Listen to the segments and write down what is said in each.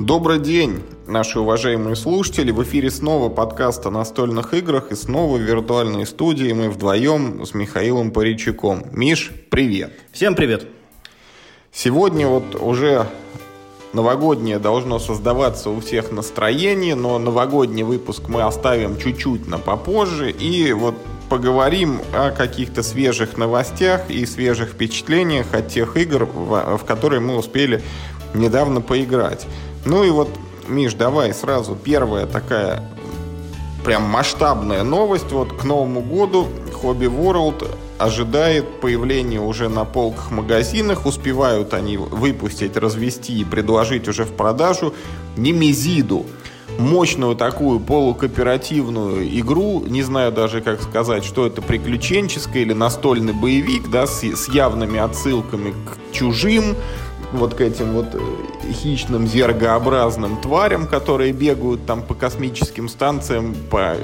Добрый день, наши уважаемые слушатели. В эфире снова подкаст о настольных играх и снова в виртуальной студии мы вдвоем с Михаилом Паричаком. Миш, привет. Всем привет. Сегодня вот уже новогоднее должно создаваться у всех настроение, но новогодний выпуск мы оставим чуть-чуть на попозже. И вот поговорим о каких-то свежих новостях и свежих впечатлениях от тех игр, в которые мы успели недавно поиграть. Ну и вот, Миш, давай сразу первая такая прям масштабная новость. Вот к Новому году Hobby World ожидает появления уже на полках магазинах. Успевают они выпустить, развести и предложить уже в продажу Немезиду. Мощную такую полукооперативную игру, не знаю даже как сказать, что это приключенческая или настольный боевик, да, с, с явными отсылками к чужим, вот к этим вот э, хищным зергообразным тварям, которые бегают там по космическим станциям, по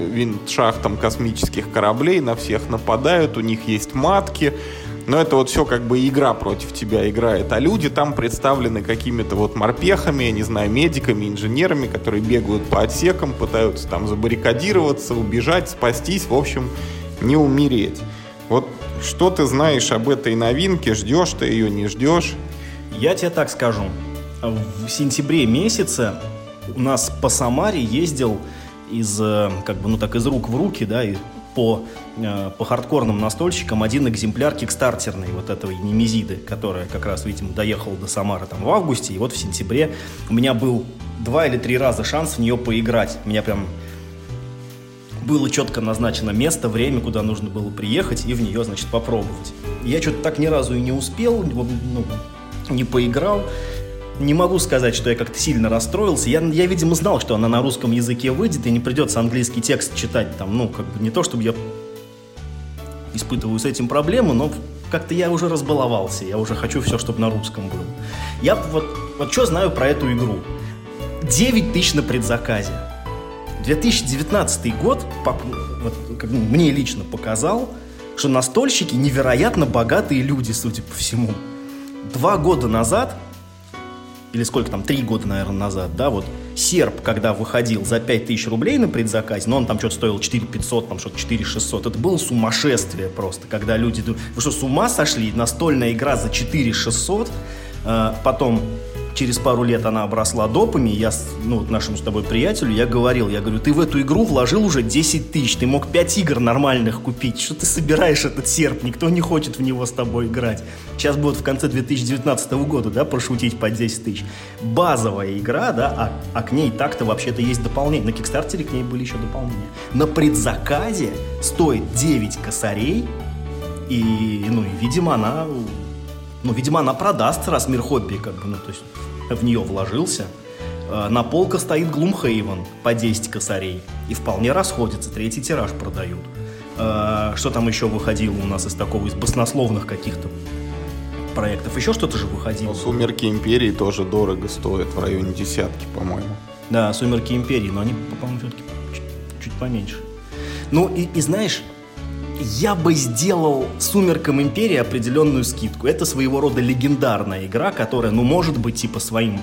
шахтам космических кораблей, на всех нападают, у них есть матки. Но это вот все как бы игра против тебя играет. А люди там представлены какими-то вот морпехами, я не знаю, медиками, инженерами, которые бегают по отсекам, пытаются там забаррикадироваться, убежать, спастись, в общем, не умереть. Вот что ты знаешь об этой новинке? Ждешь ты ее, не ждешь? Я тебе так скажу. В сентябре месяце у нас по Самаре ездил из, э, как бы, ну так, из рук в руки, да, и по, э, по хардкорным настольщикам один экземпляр кикстартерный вот этого Немезиды, которая как раз, видимо, доехала до Самары там в августе, и вот в сентябре у меня был два или три раза шанс в нее поиграть. У меня прям было четко назначено место, время, куда нужно было приехать и в нее, значит, попробовать. Я что-то так ни разу и не успел, ну, не поиграл. Не могу сказать, что я как-то сильно расстроился. Я, я, видимо, знал, что она на русском языке выйдет, и не придется английский текст читать там, ну, как бы не то, чтобы я испытываю с этим проблемы, но как-то я уже разбаловался, я уже хочу все, чтобы на русском было. Я вот, вот что знаю про эту игру. 9 тысяч на предзаказе. 2019 год вот, как, мне лично показал, что настольщики невероятно богатые люди, судя по всему два года назад, или сколько там, три года, наверное, назад, да, вот, серп, когда выходил за 5000 рублей на предзаказе, но он там что-то стоил 4500, там что-то 4600, это было сумасшествие просто, когда люди думают, вы что, с ума сошли? Настольная игра за 4600, э, потом через пару лет она обросла допами, я, ну, нашему с тобой приятелю, я говорил, я говорю, ты в эту игру вложил уже 10 тысяч, ты мог 5 игр нормальных купить, что ты собираешь этот серп, никто не хочет в него с тобой играть. Сейчас будет в конце 2019 года, да, пошутить по 10 тысяч. Базовая игра, да, а, а к ней так-то вообще-то есть дополнение. На Кикстартере к ней были еще дополнения. На предзаказе стоит 9 косарей, и, ну, видимо, она ну, видимо, она продастся, раз мир хобби, как бы, ну, то есть в нее вложился. Э, на полка стоит Gloomhaven по 10 косарей. И вполне расходится, третий тираж продают. Э, что там еще выходило у нас из такого, из баснословных каких-то проектов? Еще что-то же выходило? Ну, «Сумерки Империи» тоже дорого стоят, в районе десятки, по-моему. Да, «Сумерки Империи», но они, по-моему, все-таки чуть, чуть поменьше. Ну, и, и знаешь, я бы сделал «Сумеркам Империи» определенную скидку. Это своего рода легендарная игра, которая, ну, может быть, типа своим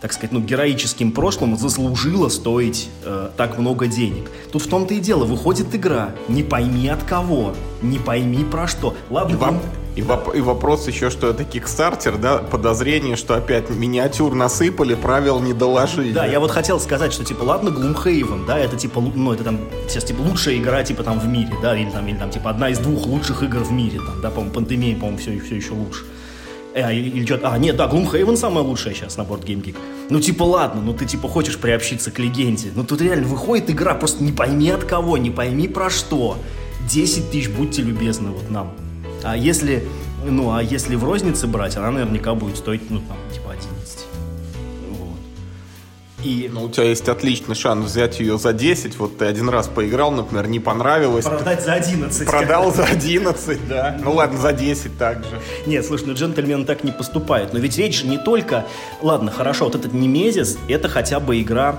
так сказать, ну, героическим прошлым заслужила стоить э, так много денег. Тут в том-то и дело, выходит игра, не пойми от кого, не пойми про что. Ладно, и, вам... и, воп... и вопрос еще, что это Кикстартер, да, подозрение, что опять миниатюр насыпали, правил не доложили. Да, я вот хотел сказать, что, типа, ладно, Gloomhaven, да, это, типа, ну, это там, сейчас, типа, лучшая игра, типа, там, в мире, да, или там, или там, типа, одна из двух лучших игр в мире, там, да, по-моему, пандемия, по-моему, все, все еще лучше. А, или что-то, а, нет, да, Gloomhaven самая лучшая сейчас на борт GameGeek. Ну, типа, ладно, ну ты, типа, хочешь приобщиться к легенде. Ну, тут реально выходит игра, просто не пойми от кого, не пойми про что. 10 тысяч, будьте любезны, вот нам. А если, ну, а если в рознице брать, она наверняка будет стоить, ну, там, типа, 11. И... Ну, у тебя есть отличный шанс взять ее за 10. Вот ты один раз поиграл, например, не понравилось. Продать за 11. Продал за 11, да. Ну ладно, за 10 также. Нет, слушай, ну джентльмены так не поступают. Но ведь речь не только... Ладно, хорошо, вот этот Немезис, это хотя бы игра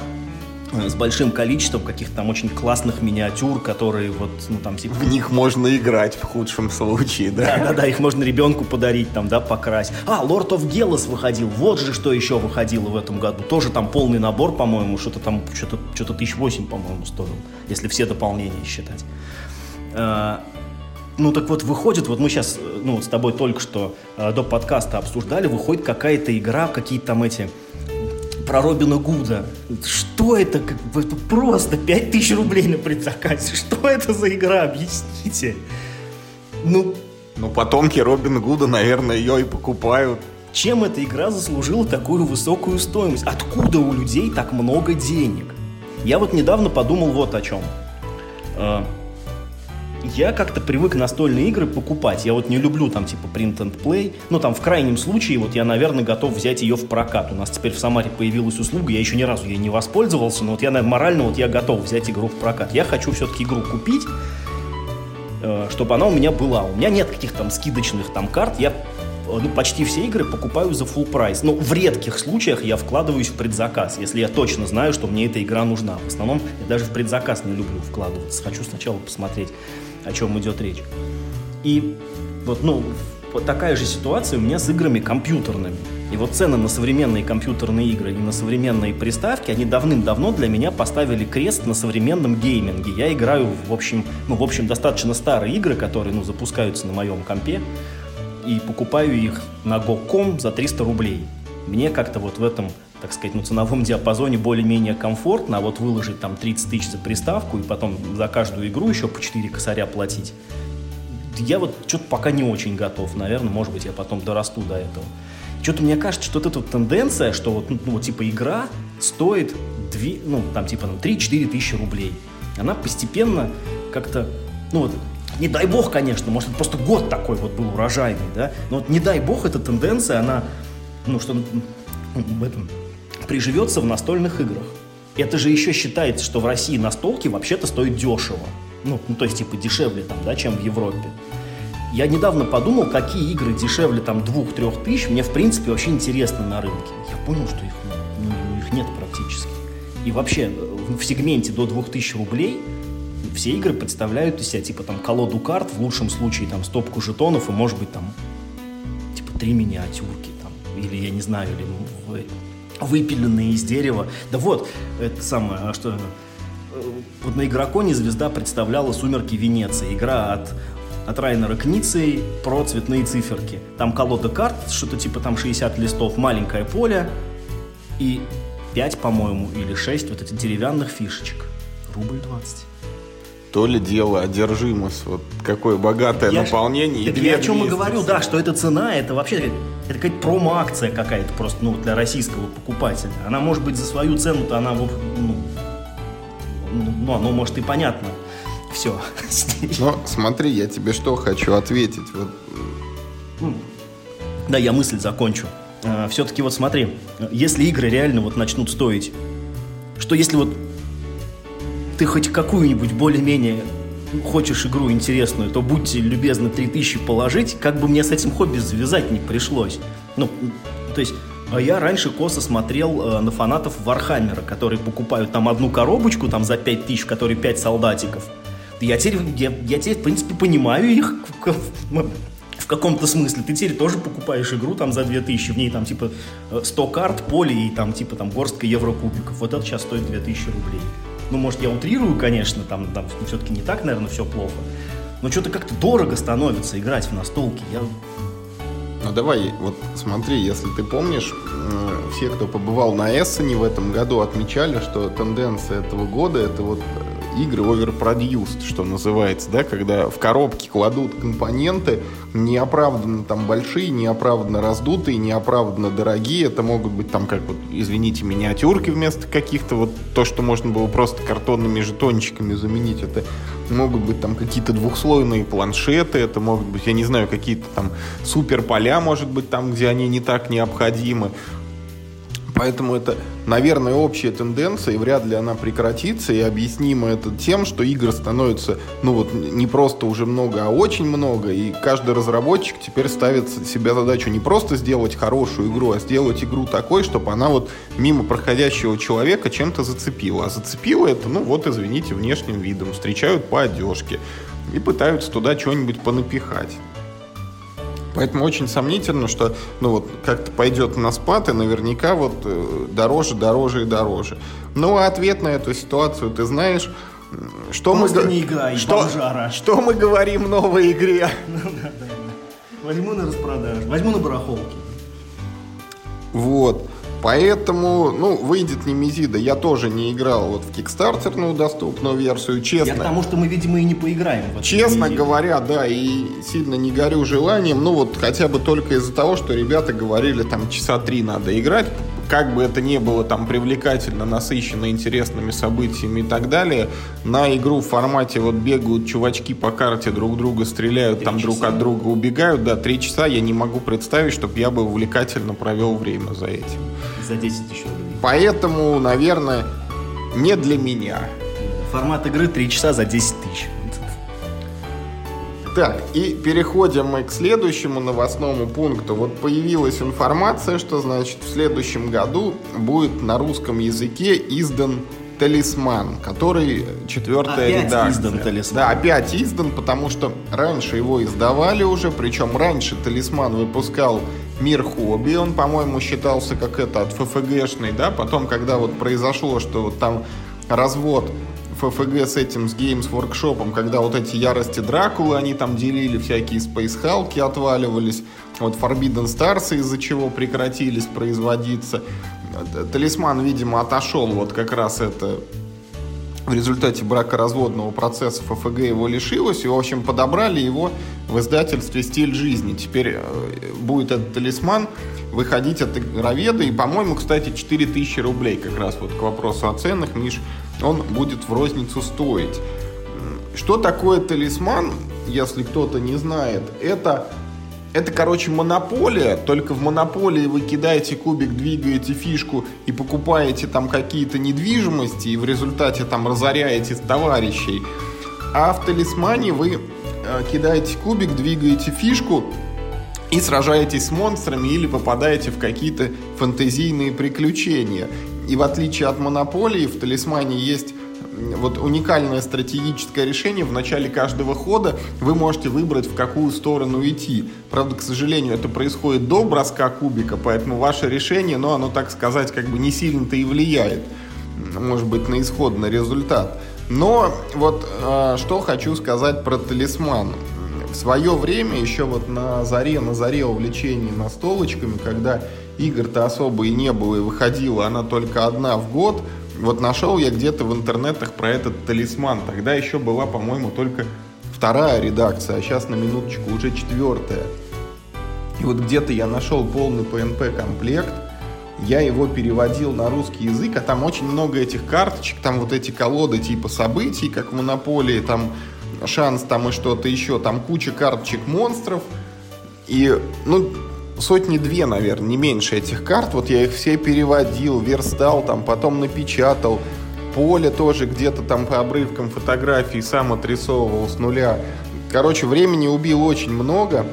с большим количеством каких-то там очень классных миниатюр, которые вот, ну там типа... В них можно играть в худшем случае, да? Да-да-да, их можно ребенку подарить там, да, покрасить. А, Lord of Gelos выходил, вот же что еще выходило в этом году. Тоже там полный набор, по-моему, что-то там, что-то что тысяч восемь, по-моему, стоил, если все дополнения считать. А, ну так вот выходит, вот мы сейчас, ну с тобой только что э, до подкаста обсуждали, выходит какая-то игра, какие-то там эти про Робина Гуда. Что это? Как, это просто 5000 рублей на предзаказе. Что это за игра? Объясните. Ну, ну, потомки Робин Гуда, наверное, ее и покупают. Чем эта игра заслужила такую высокую стоимость? Откуда у людей так много денег? Я вот недавно подумал вот о чем. Я как-то привык настольные игры покупать. Я вот не люблю там типа print and play. Ну там в крайнем случае вот я, наверное, готов взять ее в прокат. У нас теперь в Самаре появилась услуга, я еще ни разу ей не воспользовался, но вот я, наверное, морально вот я готов взять игру в прокат. Я хочу все-таки игру купить, э, чтобы она у меня была. У меня нет каких-то там скидочных там карт. Я э, ну, почти все игры покупаю за full прайс. Но в редких случаях я вкладываюсь в предзаказ, если я точно знаю, что мне эта игра нужна. В основном я даже в предзаказ не люблю вкладываться. Хочу сначала посмотреть о чем идет речь. И вот, ну, вот такая же ситуация у меня с играми компьютерными. И вот цены на современные компьютерные игры и на современные приставки, они давным-давно для меня поставили крест на современном гейминге. Я играю, в общем, ну, в общем, достаточно старые игры, которые, ну, запускаются на моем компе, и покупаю их на Go.com за 300 рублей. Мне как-то вот в этом так сказать, ну, ценовом диапазоне более-менее комфортно, а вот выложить там 30 тысяч за приставку и потом за каждую игру еще по 4 косаря платить, я вот что-то пока не очень готов. Наверное, может быть, я потом дорасту до этого. Что-то мне кажется, что вот эта вот тенденция, что вот, ну, вот типа игра стоит 2, ну, там, типа, ну, 3-4 тысячи рублей. Она постепенно как-то, ну, вот, не дай бог, конечно, может, это просто год такой вот был урожайный, да, но вот не дай бог эта тенденция, она, ну, что, ну, этом, приживется в настольных играх. Это же еще считается, что в России настолки вообще-то стоят дешево. Ну, ну, то есть, типа, дешевле там, да, чем в Европе. Я недавно подумал, какие игры дешевле там двух-трех тысяч мне, в принципе, вообще интересны на рынке. Я понял, что их, ну, ну, их нет практически. И вообще, в сегменте до двух тысяч рублей все игры представляют из себя, типа, там, колоду карт, в лучшем случае, там, стопку жетонов и, может быть, там, типа, три миниатюрки, там, или, я не знаю, или выпиленные из дерева. Да вот, это самое, а что... Вот на Игроконе звезда представляла «Сумерки Венеции». Игра от от Райнера Кницей про цветные циферки. Там колода карт, что-то типа там 60 листов, маленькое поле и 5, по-моему, или 6 вот этих деревянных фишечек. Рубль 20 то ли дело одержимость, вот какое богатое я наполнение. Ж, и я о чем и говорю, да, что эта цена, это вообще это какая-то промо-акция какая-то просто, ну, для российского покупателя. Она может быть за свою цену-то, она, ну, ну, ну, оно может и понятно. Все. Но смотри, я тебе что хочу ответить. Вот. Да, я мысль закончу. А, все-таки вот смотри, если игры реально вот начнут стоить, что если вот ты хоть какую-нибудь более-менее хочешь игру интересную, то будьте любезны 3000 положить, как бы мне с этим хобби завязать не пришлось. Ну, то есть, а я раньше косо смотрел э, на фанатов Вархаммера, которые покупают там одну коробочку там за 5000, в которой 5 солдатиков. Я теперь, я, я теперь, в принципе, понимаю их в каком-то смысле. Ты теперь тоже покупаешь игру там за 2000, в ней там типа 100 карт, поле и там типа там горстка еврокубиков. Вот это сейчас стоит 2000 рублей. Ну, может, я утрирую, конечно, там, там все-таки не так, наверное, все плохо. Но что-то как-то дорого становится играть в настолки. Я... Ну давай, вот смотри, если ты помнишь, все, кто побывал на Эссене в этом году, отмечали, что тенденция этого года это вот игры overproduced, что называется, да, когда в коробке кладут компоненты неоправданно там большие, неоправданно раздутые, неоправданно дорогие. Это могут быть там, как вот, извините, миниатюрки вместо каких-то вот то, что можно было просто картонными жетончиками заменить. Это могут быть там какие-то двухслойные планшеты, это могут быть, я не знаю, какие-то там супер поля, может быть, там, где они не так необходимы Поэтому это, наверное, общая тенденция, и вряд ли она прекратится, и объяснимо это тем, что игр становится, ну вот, не просто уже много, а очень много, и каждый разработчик теперь ставит себе задачу не просто сделать хорошую игру, а сделать игру такой, чтобы она вот мимо проходящего человека чем-то зацепила. А зацепила это, ну вот, извините, внешним видом, встречают по одежке и пытаются туда что-нибудь понапихать. Поэтому очень сомнительно, что ну вот как-то пойдет на спад и наверняка вот э, дороже, дороже и дороже. Ну а ответ на эту ситуацию ты знаешь, что Просто мы не играй, что, бомжара. что мы говорим в новой игре. Возьму на распродаж, возьму на барахолке. Вот. Поэтому, ну, выйдет Немезида. Я тоже не играл вот в кикстартерную доступную версию, честно. Я потому что мы, видимо, и не поиграем. В честно Немезиду. говоря, да, и сильно не горю желанием. Ну, вот хотя бы только из-за того, что ребята говорили, там, часа три надо играть как бы это ни было там привлекательно, насыщенно интересными событиями и так далее, на игру в формате вот бегают чувачки по карте, друг друга стреляют, там часа. друг от друга убегают, да, три часа я не могу представить, чтобы я бы увлекательно провел время за этим. За 10 еще рублей. Поэтому, наверное, не для меня. Формат игры 3 часа за 10 тысяч. Так, и переходим мы к следующему новостному пункту. Вот появилась информация, что, значит, в следующем году будет на русском языке издан Талисман, который четвертая опять редакция. издан Талисман. Да, опять издан, потому что раньше его издавали уже, причем раньше Талисман выпускал Мир Хобби, он, по-моему, считался как это от ФФГшный, да, потом, когда вот произошло, что вот там развод ФФГ с этим, с Games Workshop, когда вот эти ярости Дракулы они там делили, всякие Hulk отваливались, вот Forbidden Stars из-за чего прекратились производиться. Талисман, видимо, отошел вот как раз это в результате бракоразводного процесса ФФГ его лишилось, и, в общем, подобрали его в издательстве «Стиль жизни». Теперь э, будет этот талисман выходить от игроведа, и, по-моему, кстати, 4000 рублей, как раз вот к вопросу о ценах, Миш, он будет в розницу стоить. Что такое талисман, если кто-то не знает? Это, это, короче, монополия, только в монополии вы кидаете кубик, двигаете фишку и покупаете там какие-то недвижимости, и в результате там разоряете товарищей. А в талисмане вы э, кидаете кубик, двигаете фишку и сражаетесь с монстрами или попадаете в какие-то фантазийные приключения. И в отличие от монополии, в талисмане есть вот уникальное стратегическое решение. В начале каждого хода вы можете выбрать, в какую сторону идти. Правда, к сожалению, это происходит до броска кубика, поэтому ваше решение, ну, оно, так сказать, как бы не сильно-то и влияет, может быть, на исходный результат. Но вот э, что хочу сказать про талисман. В свое время, еще вот на заре, на заре увлечений настолочками, когда игр-то особо и не было, и выходила она только одна в год. Вот нашел я где-то в интернетах про этот талисман. Тогда еще была, по-моему, только вторая редакция, а сейчас на минуточку уже четвертая. И вот где-то я нашел полный PNP комплект, я его переводил на русский язык, а там очень много этих карточек, там вот эти колоды типа событий, как в Монополии, там шанс там и что-то еще, там куча карточек монстров. И, ну, сотни-две, наверное, не меньше этих карт. Вот я их все переводил, верстал, там, потом напечатал. Поле тоже где-то там по обрывкам фотографий сам отрисовывал с нуля. Короче, времени убил очень много.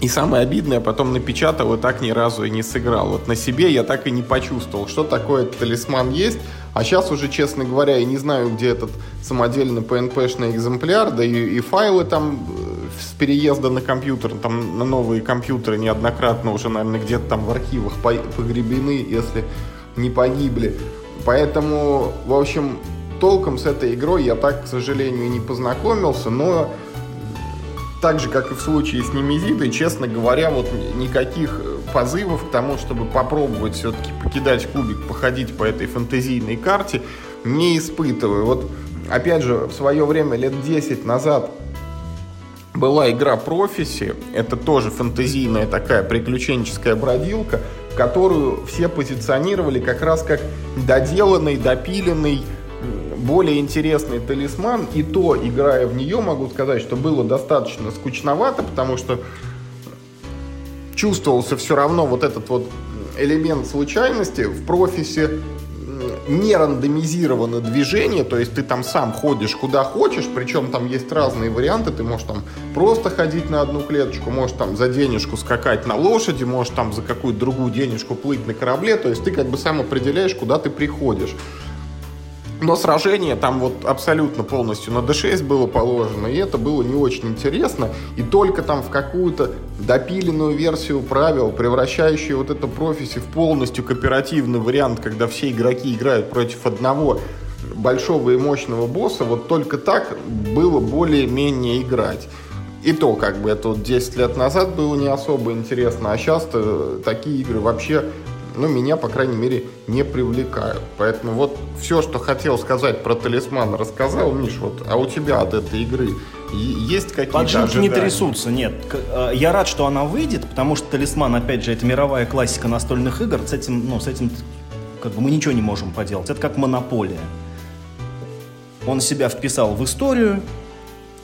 И самое обидное, потом напечатал и так ни разу и не сыграл. Вот на себе я так и не почувствовал, что такое талисман есть. А сейчас уже, честно говоря, я не знаю, где этот самодельный PNP-шный экземпляр, да и, и файлы там э, с переезда на компьютер, там на новые компьютеры неоднократно уже, наверное, где-то там в архивах погребены, если не погибли. Поэтому, в общем, толком с этой игрой я так, к сожалению, не познакомился, но так же, как и в случае с Немезидой, честно говоря, вот никаких э, позывов к тому, чтобы попробовать все-таки покидать кубик, походить по этой фантазийной карте, не испытываю. Вот, опять же, в свое время, лет 10 назад, была игра Профиси, это тоже фантазийная такая приключенческая бродилка, которую все позиционировали как раз как доделанный, допиленный более интересный талисман, и то, играя в нее, могу сказать, что было достаточно скучновато, потому что чувствовался все равно вот этот вот элемент случайности. В профисе не рандомизировано движение, то есть ты там сам ходишь куда хочешь, причем там есть разные варианты, ты можешь там просто ходить на одну клеточку, можешь там за денежку скакать на лошади, можешь там за какую-то другую денежку плыть на корабле, то есть ты как бы сам определяешь, куда ты приходишь. Но сражение там вот абсолютно полностью на D6 было положено, и это было не очень интересно. И только там в какую-то допиленную версию правил, превращающую вот это профиси в полностью кооперативный вариант, когда все игроки играют против одного большого и мощного босса, вот только так было более-менее играть. И то, как бы, это вот 10 лет назад было не особо интересно, а сейчас такие игры вообще ну, меня, по крайней мере, не привлекают. Поэтому вот все, что хотел сказать про талисман, рассказал, Миш, вот, а у тебя от этой игры есть какие-то Поджилки не трясутся, нет. Э, я рад, что она выйдет, потому что талисман, опять же, это мировая классика настольных игр. С этим, ну, с этим как бы мы ничего не можем поделать. Это как монополия. Он себя вписал в историю,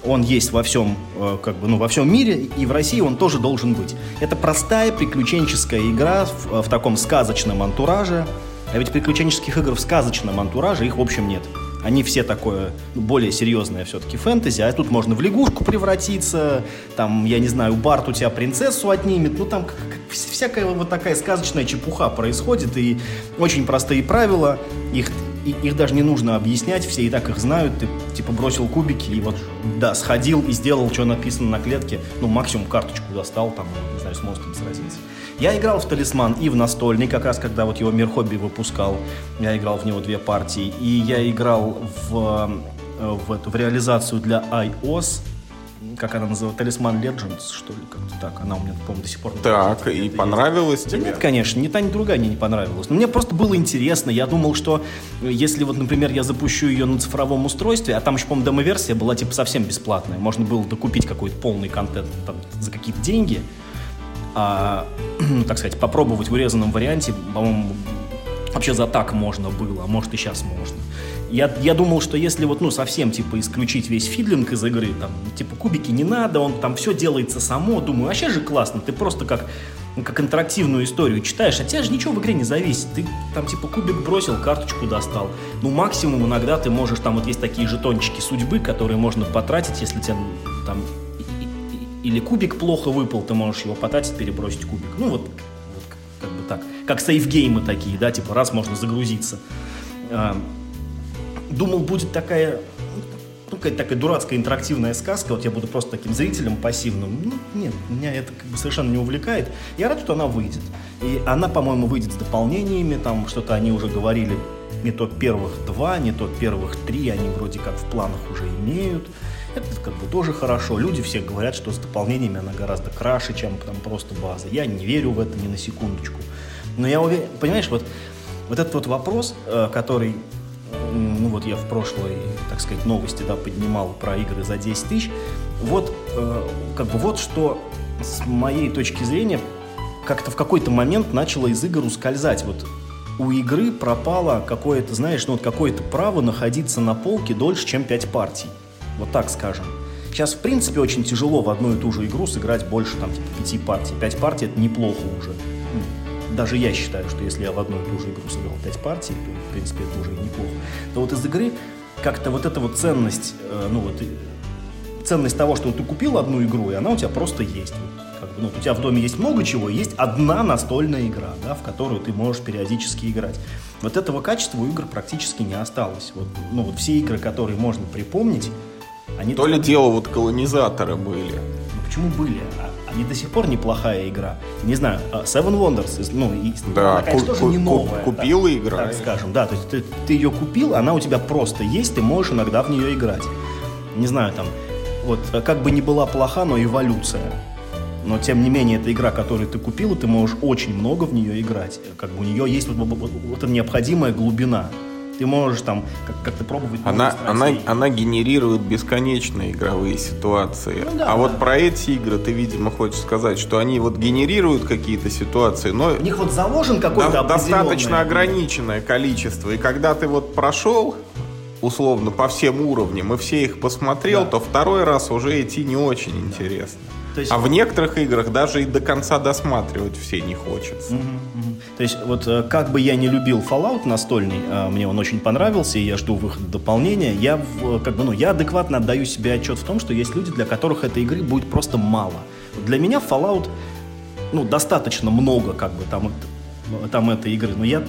он есть во всем, э, как бы, ну, во всем мире, и в России он тоже должен быть. Это простая приключенческая игра в, в таком сказочном антураже. А ведь приключенческих игр в сказочном антураже их, в общем, нет. Они все такое ну, более серьезное все-таки фэнтези, а тут можно в лягушку превратиться, там, я не знаю, Барт у тебя принцессу отнимет, ну там как, как, всякая вот такая сказочная чепуха происходит, и очень простые правила, их их даже не нужно объяснять, все и так их знают. Ты типа бросил кубики и вот, да, сходил и сделал, что написано на клетке. Ну, максимум карточку достал, там, не знаю, с монстром сразился. Я играл в «Талисман» и в настольный, как раз когда вот его «Мир хобби» выпускал. Я играл в него две партии. И я играл в, э, в, эту, в реализацию для iOS как она называется, Талисман Legends, что ли, как-то так. Она у меня, по-моему, до сих пор... Так, и понравилось тебе? Да нет, конечно, ни та, ни другая мне не понравилась. Но мне просто было интересно. Я думал, что если вот, например, я запущу ее на цифровом устройстве, а там еще, по-моему, демо-версия была типа совсем бесплатная. Можно было докупить какой-то полный контент там, за какие-то деньги. А, так сказать, попробовать в урезанном варианте, по-моему, вообще за так можно было, а может и сейчас можно. Я, я думал, что если вот, ну, совсем, типа, исключить весь фидлинг из игры, там, типа, кубики не надо, он там все делается само, думаю, вообще же классно, ты просто как, ну, как интерактивную историю читаешь, а тебя же ничего в игре не зависит, ты там, типа, кубик бросил, карточку достал, ну, максимум иногда ты можешь, там вот есть такие жетончики судьбы, которые можно потратить, если тебе там или кубик плохо выпал, ты можешь его потратить, перебросить кубик. Ну, вот, вот как бы так. Как сейфгеймы такие, да, типа раз можно загрузиться. Думал, будет такая ну, какая-то такая дурацкая интерактивная сказка, вот я буду просто таким зрителем пассивным. Ну, нет, меня это как бы совершенно не увлекает. Я рад, что она выйдет. И она, по-моему, выйдет с дополнениями, там что-то они уже говорили, не то первых два, не то первых три, они вроде как в планах уже имеют. Это как бы тоже хорошо. Люди все говорят, что с дополнениями она гораздо краше, чем там просто база. Я не верю в это ни на секундочку. Но я уверен, понимаешь, вот, вот этот вот вопрос, э, который ну вот я в прошлой, так сказать, новости, да, поднимал про игры за 10 тысяч. Вот, э, как бы вот что с моей точки зрения как-то в какой-то момент начало из игр ускользать. Вот у игры пропало какое-то, знаешь, ну вот какое-то право находиться на полке дольше, чем 5 партий. Вот так скажем. Сейчас, в принципе, очень тяжело в одну и ту же игру сыграть больше, там, типа, пяти партий. Пять партий — это неплохо уже даже я считаю, что если я в одну и ту же игру сыграл 5 партий, то, в принципе, это уже неплохо. То вот из игры как-то вот эта вот ценность, э, ну вот, ценность того, что ты купил одну игру, и она у тебя просто есть. Вот, как бы, ну, у тебя в доме есть много чего, есть одна настольная игра, да, в которую ты можешь периодически играть. Вот этого качества у игр практически не осталось. Вот, ну, вот все игры, которые можно припомнить, они... То ли дело вот колонизаторы были. Ну, почему были? А они до сих пор неплохая игра. Не знаю, а Seven Wonders, ну, и, да, она, конечно, тоже не новая. Купил так, игра. Так скажем, да, то есть ты, ты ее купил, она у тебя просто есть, ты можешь иногда в нее играть. Не знаю, там, вот, как бы не была плоха, но эволюция. Но, тем не менее, это игра, которую ты купил, и ты можешь очень много в нее играть. Как бы у нее есть вот, вот, вот, вот эта необходимая глубина. Ты можешь там как- как-то пробовать. Она, она, она генерирует бесконечные игровые ситуации. Ну, да, а да. вот про эти игры ты, видимо, хочешь сказать, что они вот генерируют какие-то ситуации, но... У них вот заложен какой-то до, Достаточно ограниченное количество. И когда ты вот прошел условно по всем уровням и все их посмотрел, да. то второй раз уже идти не очень интересно. Есть... А в некоторых играх даже и до конца досматривать все не хочется. Угу, угу. То есть вот э, как бы я не любил Fallout настольный, а мне он очень понравился, и я жду выхода дополнения, я как бы, ну, я адекватно отдаю себе отчет в том, что есть люди, для которых этой игры будет просто мало. Для меня Fallout ну, достаточно много, как бы, там, там этой игры, но я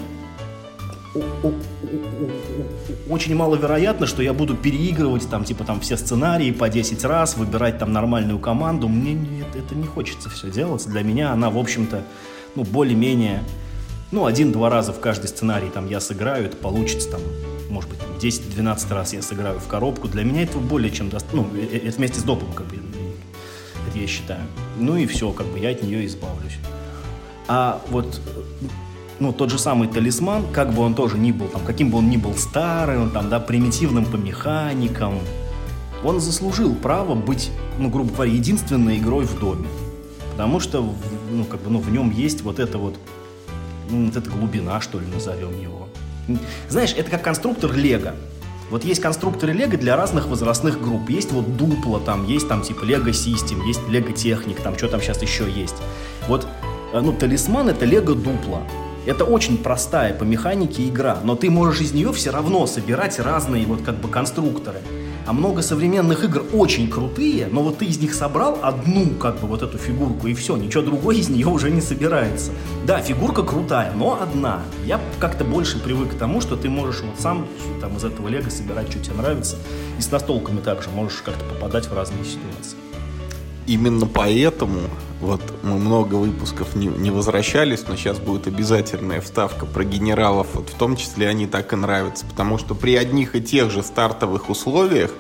очень маловероятно, что я буду переигрывать там, типа, там все сценарии по 10 раз, выбирать там нормальную команду. Мне это, это не хочется все делать. Для меня она, в общем-то, ну, более-менее, ну, один-два раза в каждый сценарий там я сыграю, это получится там, может быть, 10-12 раз я сыграю в коробку. Для меня этого более чем достаточно. Ну, э, это вместе с допом, как бы, я считаю. Ну и все, как бы я от нее избавлюсь. А вот ну, тот же самый талисман, как бы он тоже ни был, там, каким бы он ни был старым, там, да, примитивным по механикам, он заслужил право быть, ну, грубо говоря, единственной игрой в доме. Потому что, ну, как бы, ну, в нем есть вот это вот, ну, вот эта глубина, что ли, назовем его. Знаешь, это как конструктор Лего. Вот есть конструкторы Лего для разных возрастных групп. Есть вот дупло там, есть там типа Лего Систем, есть Лего Техник, там что там сейчас еще есть. Вот, э, ну, талисман это Лего дупло. Это очень простая по механике игра, но ты можешь из нее все равно собирать разные вот как бы конструкторы. А много современных игр очень крутые, но вот ты из них собрал одну как бы вот эту фигурку и все, ничего другое из нее уже не собирается. Да, фигурка крутая, но одна. Я как-то больше привык к тому, что ты можешь вот сам там из этого лего собирать, что тебе нравится. И с настолками также можешь как-то попадать в разные ситуации. Именно поэтому вот мы много выпусков не, не возвращались, но сейчас будет обязательная вставка про генералов. Вот в том числе они так и нравятся, потому что при одних и тех же стартовых условиях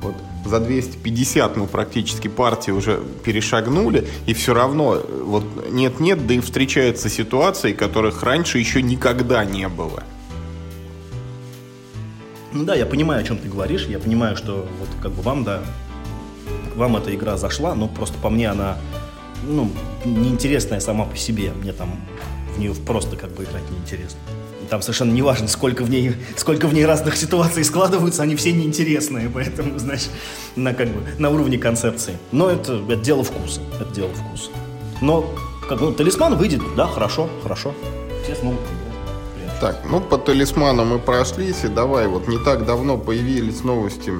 вот за 250 мы практически партии уже перешагнули, и все равно вот нет-нет, да и встречаются ситуации, которых раньше еще никогда не было. Ну да, я понимаю, о чем ты говоришь, я понимаю, что вот как бы вам, да, вам эта игра зашла, но просто по мне она ну, неинтересная сама по себе. Мне там в нее просто как бы играть неинтересно. Там совершенно не важно, сколько в ней, сколько в ней разных ситуаций складываются, они все неинтересные, поэтому, знаешь, на, как бы, на уровне концепции. Но это, это дело вкуса, это дело вкуса. Но, как ну, талисман выйдет, да, хорошо, хорошо. Все так, ну по талисману мы прошлись, и давай, вот не так давно появились новости,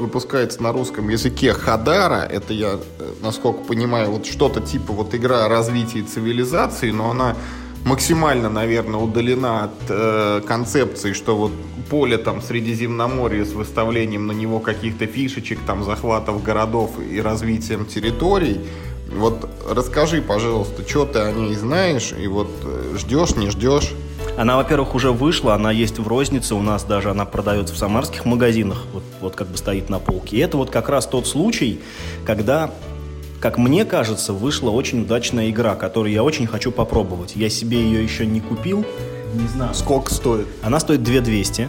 выпускается на русском языке Хадара, это я, э, насколько понимаю, вот что-то типа вот игра о развитии цивилизации, но она максимально, наверное, удалена от э, концепции, что вот поле там Средиземноморья с выставлением на него каких-то фишечек, там захватов городов и развитием территорий. Вот расскажи, пожалуйста, что ты о ней знаешь, и вот э, ждешь, не ждешь? Она, во-первых, уже вышла, она есть в рознице, у нас даже она продается в самарских магазинах, вот, вот как бы стоит на полке. И это вот как раз тот случай, когда как мне кажется, вышла очень удачная игра, которую я очень хочу попробовать. Я себе ее еще не купил. Не знаю. Сколько стоит? Она стоит 2200.